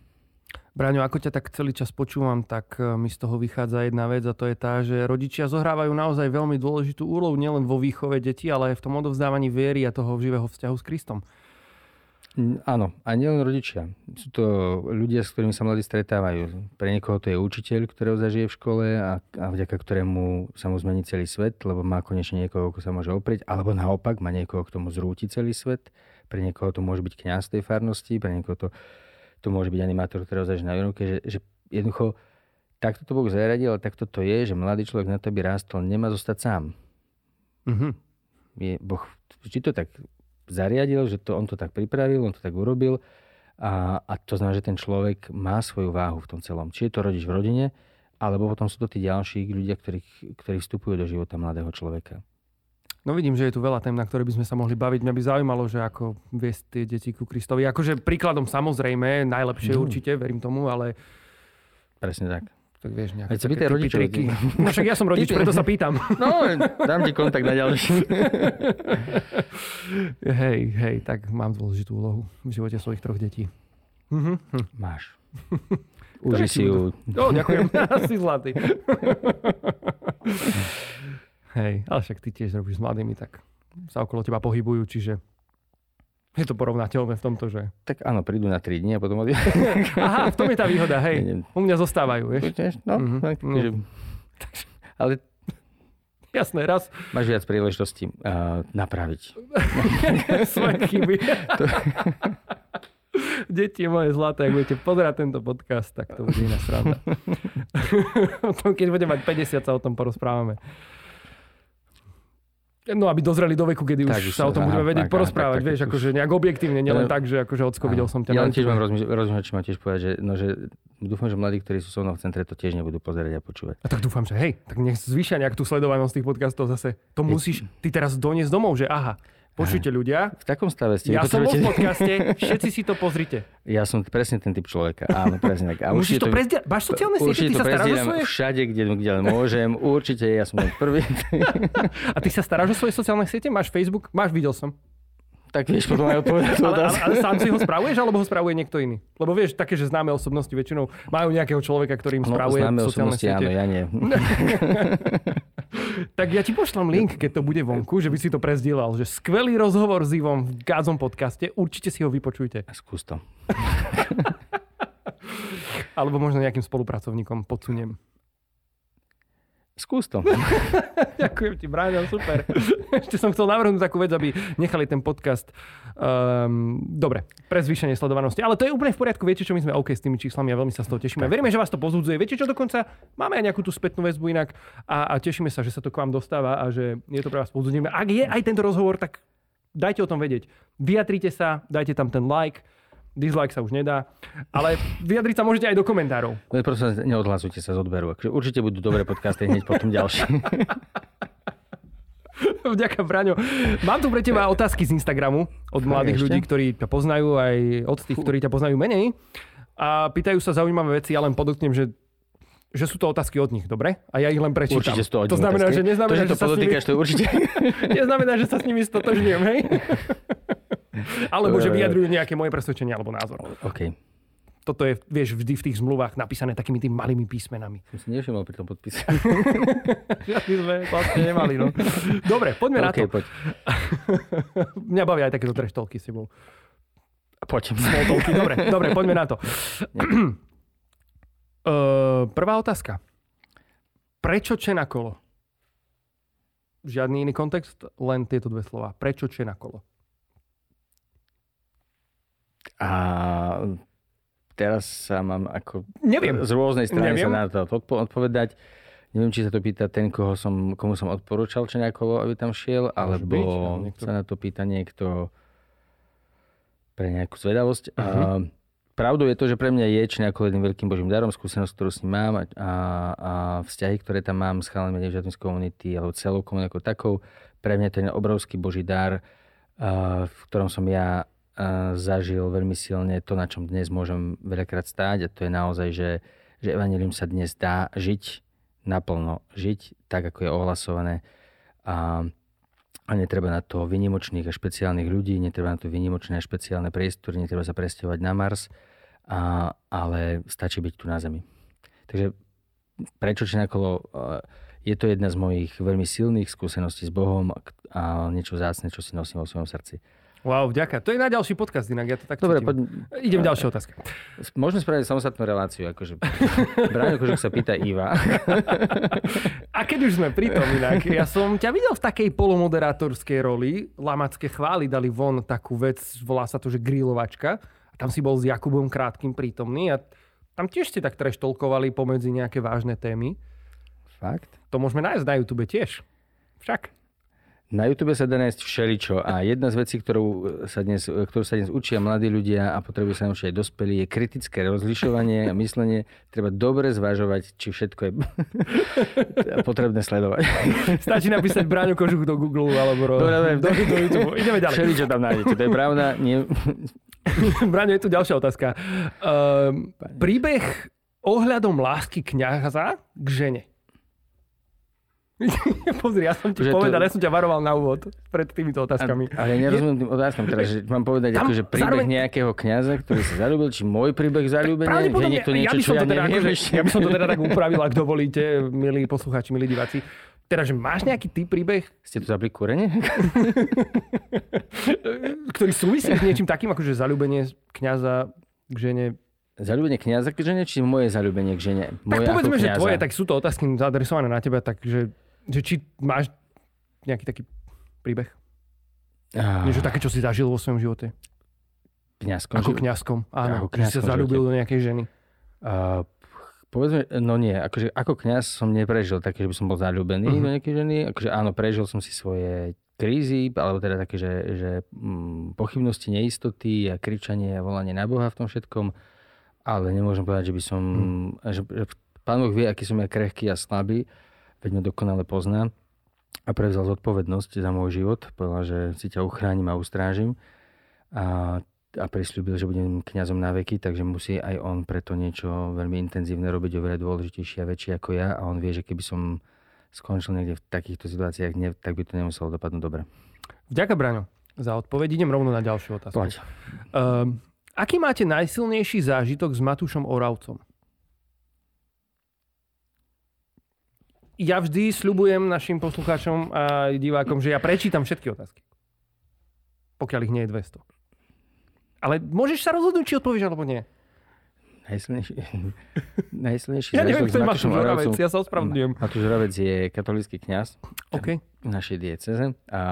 Braňo, ako ťa tak celý čas počúvam, tak e, mi z toho vychádza jedna vec a to je tá, že rodičia zohrávajú naozaj veľmi dôležitú úlohu nielen vo výchove detí, ale aj v tom odovzdávaní viery a toho živého vzťahu s Kristom. Áno, a nielen rodičia. Sú to ľudia, s ktorými sa mladí stretávajú. Pre niekoho to je učiteľ, ktorého zažije v škole a, a vďaka ktorému sa mu zmení celý svet, lebo má konečne niekoho, ako sa môže oprieť, alebo naopak má niekoho, k tomu zrúti celý svet. Pre niekoho to môže byť kňaz tej farnosti, pre niekoho to, to môže byť animátor, ktorého zažije na výruke, že, že jednoducho takto to Boh zaradil, ale takto to je, že mladý človek na to by rástol, nemá zostať sám. Mm-hmm. Je, boh vždy to tak zariadil, že to, on to tak pripravil, on to tak urobil a, a to znamená, že ten človek má svoju váhu v tom celom. Či je to rodič v rodine, alebo potom sú to tí ďalší ľudia, ktorí, ktorí vstupujú do života mladého človeka. No vidím, že je tu veľa tém, na ktoré by sme sa mohli baviť. Mňa by zaujímalo, že ako viesť tie deti ku Kristovi. Akože príkladom samozrejme, najlepšie no. určite, verím tomu, ale... Presne tak tak vieš, nejaké Veď také rodičov. No však ja som rodič, preto sa pýtam. No, dám ti kontakt na ďalší. hej, hej, tak mám dôležitú úlohu v živote svojich troch detí. Mhm. Hm. Máš. Uži si ju. No, ďakujem. Asi zlatý. hej, ale však ty tiež robíš s mladými, tak sa okolo teba pohybujú, čiže je to porovnateľné v tomto, že... Tak áno, prídu na 3 dní a potom odídu. Aha, v tom je tá výhoda, hej. U mňa zostávajú, vieš. No, mm-hmm. tak, mm. že... Ale Jasné, raz. Máš viac príležitostí uh, napraviť. Svoje chyby. to... Deti moje zlaté, ak budete pozerať tento podcast, tak to bude iná sranda. keď budeme mať 50, sa o tom porozprávame. No, aby dozreli do veku, kedy tak, už sa o tom budeme vedieť tak, porozprávať, tak, tak, vieš, akože nejak objektívne, nielen tak, že akože ocko videl som ťa. Ja len tiež mám rozmýšľať, či mám tiež povedať, že, no, že dúfam, že mladí, ktorí sú so mnou v centre, to tiež nebudú pozerať a počúvať. A tak dúfam, že hej, tak nech zvýšia nejak tú sledovanosť tých podcastov zase. To musíš ty teraz doniesť domov, že aha, Počujte ľudia. V takom stave ste. Ja som bol v podcaste, všetci si to pozrite. Ja som presne ten typ človeka. Áno, presne tak. A Musíš to, to prezdielať. Máš sociálne siete, ty sa staráš o svoje? všade, kde, kde môžem. Určite, ja som ten prvý. A ty sa staráš o svoje sociálne siete? Máš Facebook? Máš, videl som. Tak vieš potom aj odpovedať ale, ale, ale sám si ho spravuješ, alebo ho spravuje niekto iný? Lebo vieš, také, že známe osobnosti väčšinou majú nejakého človeka, ktorý im no, spravuje známe sociálne siete. áno, ja nie. tak ja ti pošlem link, keď to bude vonku, že by si to prezdielal. Že skvelý rozhovor s Ivom v Gázom podcaste. Určite si ho vypočujte. Skús to. alebo možno nejakým spolupracovníkom podsuniem. Skús to. Ďakujem ti, Brian, super. Ešte som chcel navrhnúť takú vec, aby nechali ten podcast um, dobre, pre zvýšenie sledovanosti. Ale to je úplne v poriadku, viete čo, my sme OK s tými číslami a veľmi sa z toho tešíme. Veríme, že vás to pozudzuje. Viete čo, dokonca máme aj nejakú tú spätnú väzbu inak a, a tešíme sa, že sa to k vám dostáva a že je to pre vás povzbudzujeme. Ak je aj tento rozhovor, tak dajte o tom vedieť. Vyjadrite sa, dajte tam ten like, dislike sa už nedá, ale vyjadriť sa môžete aj do komentárov. No, prosím, neodhlasujte sa z odberu. Akože určite budú dobré podcasty hneď potom ďalšie. Vďaka, Braňo. Mám tu pre teba otázky z Instagramu od mladých ľudí, ktorí ťa poznajú, aj od tých, ktorí ťa poznajú menej. A pýtajú sa zaujímavé veci, ja len podotknem, že že sú to otázky od nich, dobre? A ja ich len prečítam. Určite to to znamená, otázky. že neznamená, to, že že, to sa s nimi, to určite. neznamená, že sa s nimi stotožňujem, hej? Alebo že Dobre. vyjadrujú nejaké moje presvedčenie alebo názor. OK. Toto je, vieš, vždy v tých zmluvách napísané takými tými malými písmenami. Som si nevšimol pri tom podpise. My sme vlastne nemali, no. Dobre, poďme na OK, to. poď. Mňa bavia aj takéto treštolky s tebou. Poď. Smoltovky. Dobre, dobre, poďme na to. Uh, prvá otázka. Prečo Čena kolo? Žiadny iný kontext, len tieto dve slova. Prečo Čena kolo? A teraz sa mám ako Neviem. z rôznej strany Neviem. sa na to odpo- odpovedať. Neviem, či sa to pýta ten, koho som, komu som odporúčal Čeňakovo, aby tam šiel, alebo byť, ale niekto- sa na to pýta niekto pre nejakú zvedavosť. Uh-huh. A Mhm. pravdou je to, že pre mňa je Čeňako jedným veľkým božím darom, skúsenosť, ktorú s ním mám a, a, vzťahy, ktoré tam mám s chalami Devčatmi z komunity alebo celou komunitou ako takou. Pre mňa to je obrovský boží dar, v ktorom som ja zažil veľmi silne to, na čom dnes môžem veľakrát stáť a to je naozaj, že, že evanelium sa dnes dá žiť naplno, žiť tak, ako je ohlasované a, a netreba na to vynimočných a špeciálnych ľudí, netreba na to vynimočné a špeciálne priestory, netreba sa presťahovať na Mars, a, ale stačí byť tu na Zemi. Takže prečo Čenakolo je to jedna z mojich veľmi silných skúseností s Bohom a niečo vzácne, čo si nosím vo svojom srdci. Wow, vďaka. To je na ďalší podcast, inak ja to tak Dobre, cítim. poď, Idem ďalšia otázka. môžeme spraviť samostatnú reláciu. Akože, Braňo Kožuk sa pýta Iva. A keď už sme pri tom inak, ja som ťa videl v takej polomoderátorskej roli. Lamacké chvály dali von takú vec, volá sa to, že grilovačka. A tam si bol s Jakubom Krátkým prítomný a tam tiež ste tak treštolkovali pomedzi nejaké vážne témy. Fakt? To môžeme nájsť na YouTube tiež. Však. Na YouTube sa dá nájsť všeličo a jedna z vecí, ktorú sa dnes, ktorú sa dnes učia mladí ľudia a potrebujú sa naučiť aj dospelí, je kritické rozlišovanie a myslenie. Treba dobre zvažovať, či všetko je potrebné sledovať. Stačí napísať Bráňo Kožuch do Google alebo ro- Dobre, dobre. do, do YouTube. Ideme ďalej. Všeličo tam nájdete, to je pravda. Nie... Bráňo, je tu ďalšia otázka. Um, príbeh ohľadom lásky kňaza k žene. Pozri, ja som ti Že to- povedal, ja som ťa varoval na úvod pred týmito otázkami. Ale ja nerozumiem tým otázkam teraz, že mám povedať Tam akože príbeh zároveň- nejakého kňaza, ktorý sa zalúbil, či môj príbeh zalúbenia, že niekto niečo, ja by som ja to teda, neviem akože, ja by som to teda tak upravil, ak dovolíte, milí poslucháči, milí diváci. Teda, že máš nejaký ty príbeh, Ste tu zapli kúrenie? ktorý súvisí s niečím takým, ako že zalúbenie kňaza k žene. Zalúbenie kňaza k žene, či moje zalúbenie k žene? Tak Moje povedzme, ako že tvoje, tak sú to otázky zaadresované na teba, takže že či máš nejaký taký príbeh? Ah, Niečo také, čo si zažil vo svojom živote? kňazkom, Ako kňazkom, áno. Ako Že si kňazkom sa zalúbil do nejakej ženy. A, povedzme, no nie, akože ako kňaz som neprežil také, že by som bol zalúbený Mhm. do nejakej ženy. Akože áno, prežil som si svoje krízy, alebo teda také, že, že mm, pochybnosti, neistoty a kričanie a volanie na Boha v tom všetkom. Ale nemôžem povedať, že by som... Mhm. Že, že Pán Boh vie, aký som ja krehký a slabý, veď ma dokonale pozná a prevzal zodpovednosť za môj život. Povedal, že si ťa uchránim a ustrážim. A a prislúbil, že budem kňazom na veky, takže musí aj on preto niečo veľmi intenzívne robiť, oveľa dôležitejšie a väčšie ako ja a on vie, že keby som skončil niekde v takýchto situáciách, ne, tak by to nemuselo dopadnúť dobre. Vďaka, Braňo, za odpoveď. Idem rovno na ďalšiu otázku. Poď. Um, aký máte najsilnejší zážitok s Matúšom Oravcom? Ja vždy sľubujem našim poslucháčom a divákom, že ja prečítam všetky otázky. Pokiaľ ich nie je 200. Ale môžeš sa rozhodnúť, či odpovieš alebo nie. Najsilnejší, najsilnejší Ja neviem, kto je Matúš Oravcom. ja sa ospravedlňujem. Matúš Oravec je katolícky kňaz OK. v našej dieceze a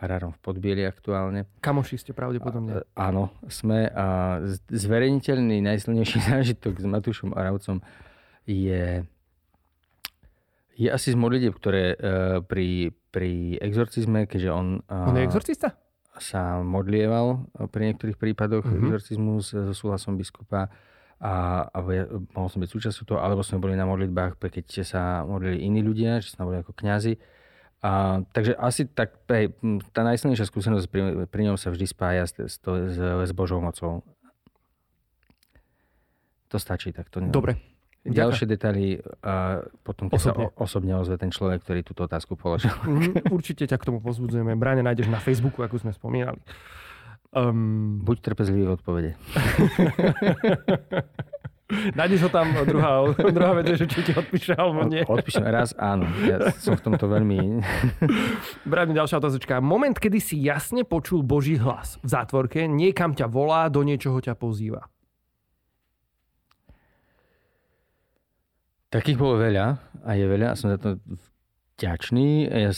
farárom v Podbieli aktuálne. Kamoši ste pravdepodobne. E, Áno, sme. A zverejniteľný najsilnejší zážitok s Matúšom Aravcom je, je asi z modlitieb, ktoré e, pri, pri exorcizme, keďže on, e, On je exorcista? sa modlieval e, pri niektorých prípadoch Mhm. mm-hmm. exorcizmu so súhlasom biskupa a, a mohol som byť súčasťou toho, alebo sme boli na modlitbách, keď sa modlili iní ľudia, že sme boli ako kňazi A, takže asi tak, hej, tá najsilnejšia skúsenosť pri, pri ňom sa vždy spája s, s, to, s, s Božou mocou. To stačí takto. Dobre. Ďalšie detaily a potom, keď osobne. sa o, osobne ozve ten človek, ktorý túto otázku položil. Mm, určite ťa k tomu pozbudzujeme. Bráne nájdeš na Facebooku, ako sme spomínali. Um... Buď trpezlivý v odpovede. Nájdeš ho tam, druhá, druhá vec že či ti odpíše alebo nie. Odpíšem raz, áno. Ja som v tomto veľmi... Bráňo, ďalšia otázočka. Moment, kedy si jasne počul Boží hlas v zátvorke, niekam ťa volá, do niečoho ťa pozýva. Takých bolo veľa a je veľa a som za to vďačný. Ja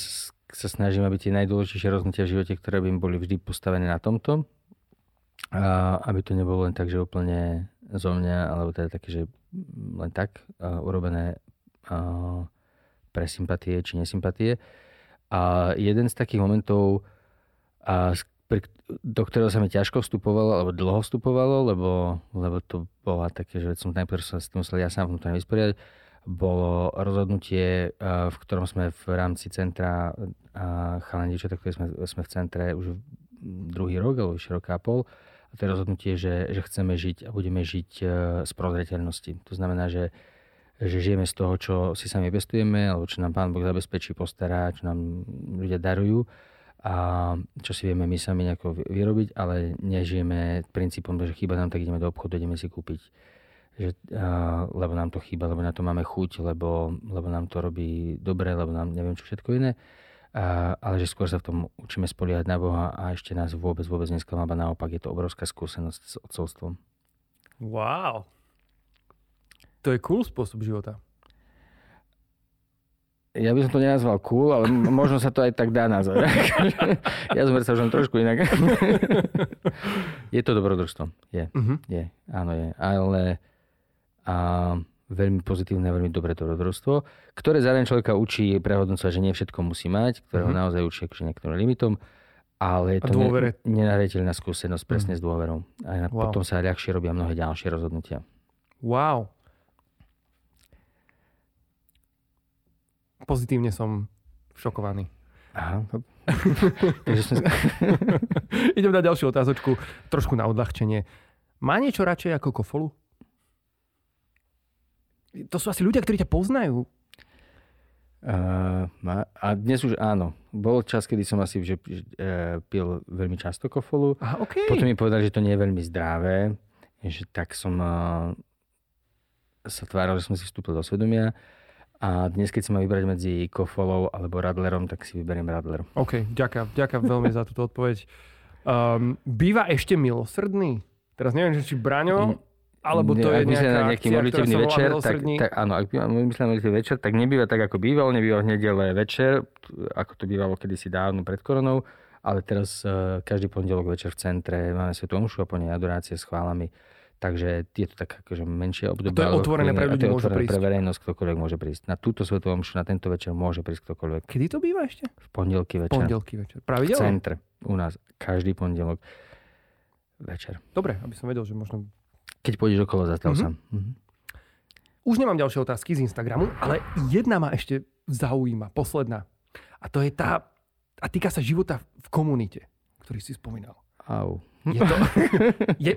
sa snažím, aby tie najdôležitejšie rozhodnutia v živote, ktoré by mi boli vždy postavené na tomto, a aby to nebolo len tak, že úplne zo mňa, alebo teda také, že len tak uh, urobené uh, pre sympatie či nesympatie. A jeden z takých momentov, uh, do ktorého sa mi ťažko vstupovalo, alebo dlho vstupovalo, lebo, lebo to bola také, že som najprv sa s tým musel ja sám vnútorne vysporiadať, bolo rozhodnutie, v ktorom sme v rámci centra chalani dievčatá, sme, sme v centre už druhý rok, alebo vyše roka a pol, a to je rozhodnutie, že, že chceme žiť a budeme žiť e, z prozreteľnosti. To znamená, že, že žijeme z toho, čo si sami pestujeme, alebo čo nám Pán Boh zabezpečí, postará, čo nám ľudia darujú a čo si vieme my sami nejako vyrobiť, ale nežijeme princípom, že chýba nám, tak ideme do obchodu, ideme si kúpiť. Že, a, lebo nám to chýba, lebo na to máme chuť, lebo, lebo nám to robí dobre, lebo nám neviem čo všetko iné a, ale že skôr sa v tom učíme spoliehať na Boha a ešte nás vôbec, vôbec nesklamáva. Naopak je to obrovská skúsenosť s otcovstvom. Wow. To je cool spôsob života. Ja by som to nenazval cool, ale možno sa to aj tak dá nazvať. ja som sa už trošku inak. je to dobrodružstvo. Je. Uh-huh. Je. Áno, je. Ale a, veľmi pozitívne a veľmi dobré to dobrodružstvo, ktoré zároveň človeka učí prehodnocovať, že nie všetko musí mať, ktoré mm-hmm. naozaj učí akože niektorým limitom, ale je to ne, nenahraditeľná skúsenosť presne mm. s dôverou. A wow. potom sa ľahšie robia mnohé ďalšie rozhodnutia. Wow. Pozitívne som šokovaný. Aha. Idem na ďalšiu otázočku, trošku na odľahčenie. Má niečo radšej ako kofolu? To sú asi ľudia, ktorí ťa poznajú. Uh, a dnes už áno. Bol čas, kedy som asi že, uh, pil veľmi často kofolu. Aha, okay. Potom mi povedali, že to nie je veľmi zdravé. Že tak som uh, sa tváril, že som si vstúpil do svedomia. A dnes, keď si mám vybrať medzi kofolou alebo radlerom, tak si vyberiem radler. OK, ďakujem, ďakujem veľmi za túto odpoveď. Um, býva ešte milosrdný? Teraz neviem, či Braňo alebo to je nejaká na nejaký modlitevný večer, tak, tak, áno, ak myslím na modlitevný večer, tak nebýva tak, ako býval, nebýva v nedele večer, ako to bývalo kedysi dávno pred koronou, ale teraz uh, každý pondelok večer v centre máme svetú omšu a po nej adorácie s chválami. Takže je to tak akože menšie obdobie. To je otvorené pre ľudí, môže prísť. pre verejnosť, ktokoľvek môže prísť. Na túto svetú omšu, na tento večer môže prísť ktokoľvek. Kedy to býva ešte? V pondelky večer. Pondelky večer. Pravidelne? V centre. U nás. Každý pondelok večer. Dobre, aby som vedel, že možno keď pôjdeš okolo, zastav mm-hmm. sa. Mm-hmm. Už nemám ďalšie otázky z Instagramu, ale jedna ma ešte zaujíma, posledná. A to je tá, a týka sa života v komunite, ktorý si spomínal. Au. Je to, je,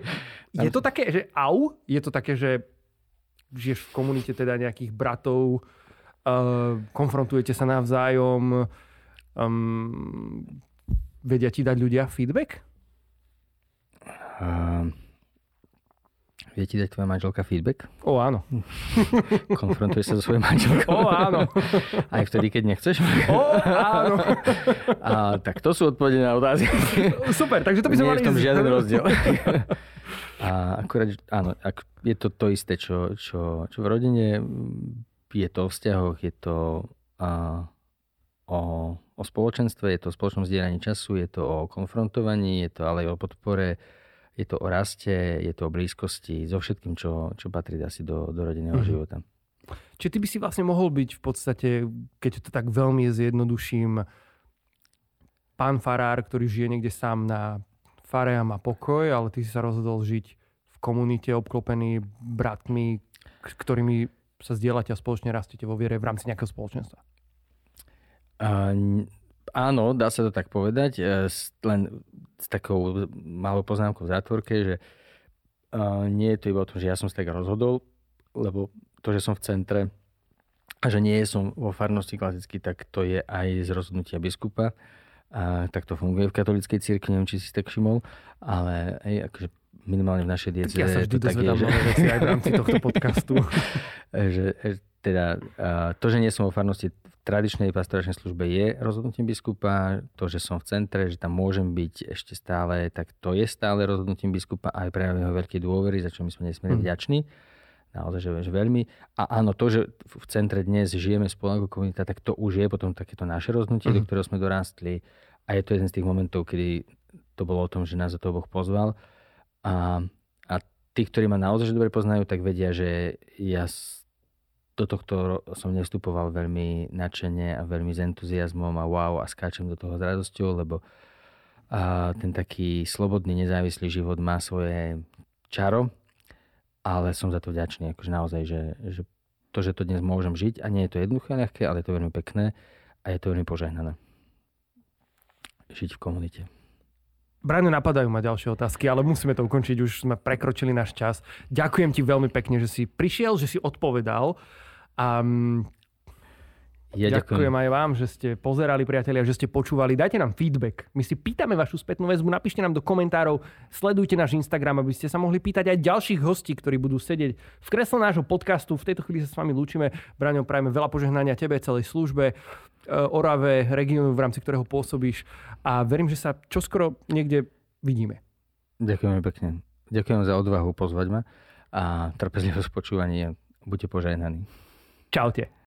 je to také, že au? Je to také, že žiješ v komunite teda nejakých bratov, uh, konfrontujete sa navzájom, um, vedia ti dať ľudia feedback? Uh, Vie ti dať tvoja manželka feedback? O, áno. Konfrontuješ sa so svojou manželkou? O, áno. Aj vtedy, keď nechceš? O, áno. A, tak to sú odpovede na otázky. Super, takže to by sme mali... Nie je v tom žiaden rozdiel. A akurát, áno, ak je to to isté, čo, čo, čo v rodine, je to o vzťahoch, je to a, o, o spoločenstve, je to o spoločnom zdieľaní času, je to o konfrontovaní, je to ale aj o podpore, je to o raste, je to o blízkosti, so všetkým, čo, čo patrí asi do, do rodinného mm-hmm. života. Čiže ty by si vlastne mohol byť v podstate, keď to tak veľmi zjednoduším, pán farár, ktorý žije niekde sám na fare a má pokoj, ale ty si sa rozhodol žiť v komunite obklopený bratmi, ktorými sa zdieľate a spoločne rastete vo viere v rámci nejakého spoločenstva. Uh, áno, dá sa to tak povedať, uh, len s takou malou poznámkou v zátvorke, že uh, nie je to iba o tom, že ja som sa tak rozhodol, lebo to, že som v centre a že nie som vo farnosti klasicky, tak to je aj z rozhodnutia biskupa. A tak to funguje v katolíckej cirkvi, neviem, či si tak všimol, ale aj akože minimálne v našej diece. Ja sa vždy dozvedám že... veci aj v rámci tohto podcastu. že, teda to, že nie som vo farnosti v tradičnej pastoračnej službe je rozhodnutím biskupa, to, že som v centre, že tam môžem byť ešte stále, tak to je stále rozhodnutím biskupa a aj pre jeho veľké dôvery, za čo my sme nesmierne mm. vďační naozaj, že, že veľmi. A áno, to, že v centre dnes žijeme spolu ako komunita, tak to už je potom takéto naše rozhodnutie, mm-hmm. do ktorého sme dorástli. A je to jeden z tých momentov, kedy to bolo o tom, že nás za to Boh pozval. A, a tí, ktorí ma naozaj dobre poznajú, tak vedia, že ja do tohto som nevstupoval veľmi nadšene a veľmi s entuziasmom a wow a skáčem do toho s radosťou, lebo a ten taký slobodný, nezávislý život má svoje čaro ale som za to vďačný, akože naozaj, že, že to, že to dnes môžem žiť a nie je to jednoduché ľahké, ale je to veľmi pekné a je to veľmi požehnané. Žiť v komunite. Braňo, napadajú ma ďalšie otázky, ale musíme to ukončiť, už sme prekročili náš čas. Ďakujem ti veľmi pekne, že si prišiel, že si odpovedal. A ja ďakujem. ďakujem aj vám, že ste pozerali, priatelia, že ste počúvali. Dajte nám feedback. My si pýtame vašu spätnú väzbu, napíšte nám do komentárov, sledujte náš Instagram, aby ste sa mohli pýtať aj ďalších hostí, ktorí budú sedieť v kresle nášho podcastu. V tejto chvíli sa s vami lúčime. Braňo, prajeme veľa požehnania tebe, celej službe, Orave, regiónu, v rámci ktorého pôsobíš a verím, že sa čoskoro niekde vidíme. Ďakujem pekne. Ďakujem za odvahu pozvať ma a trpezlivosť počúvania. Buďte požehnaní. Čaute.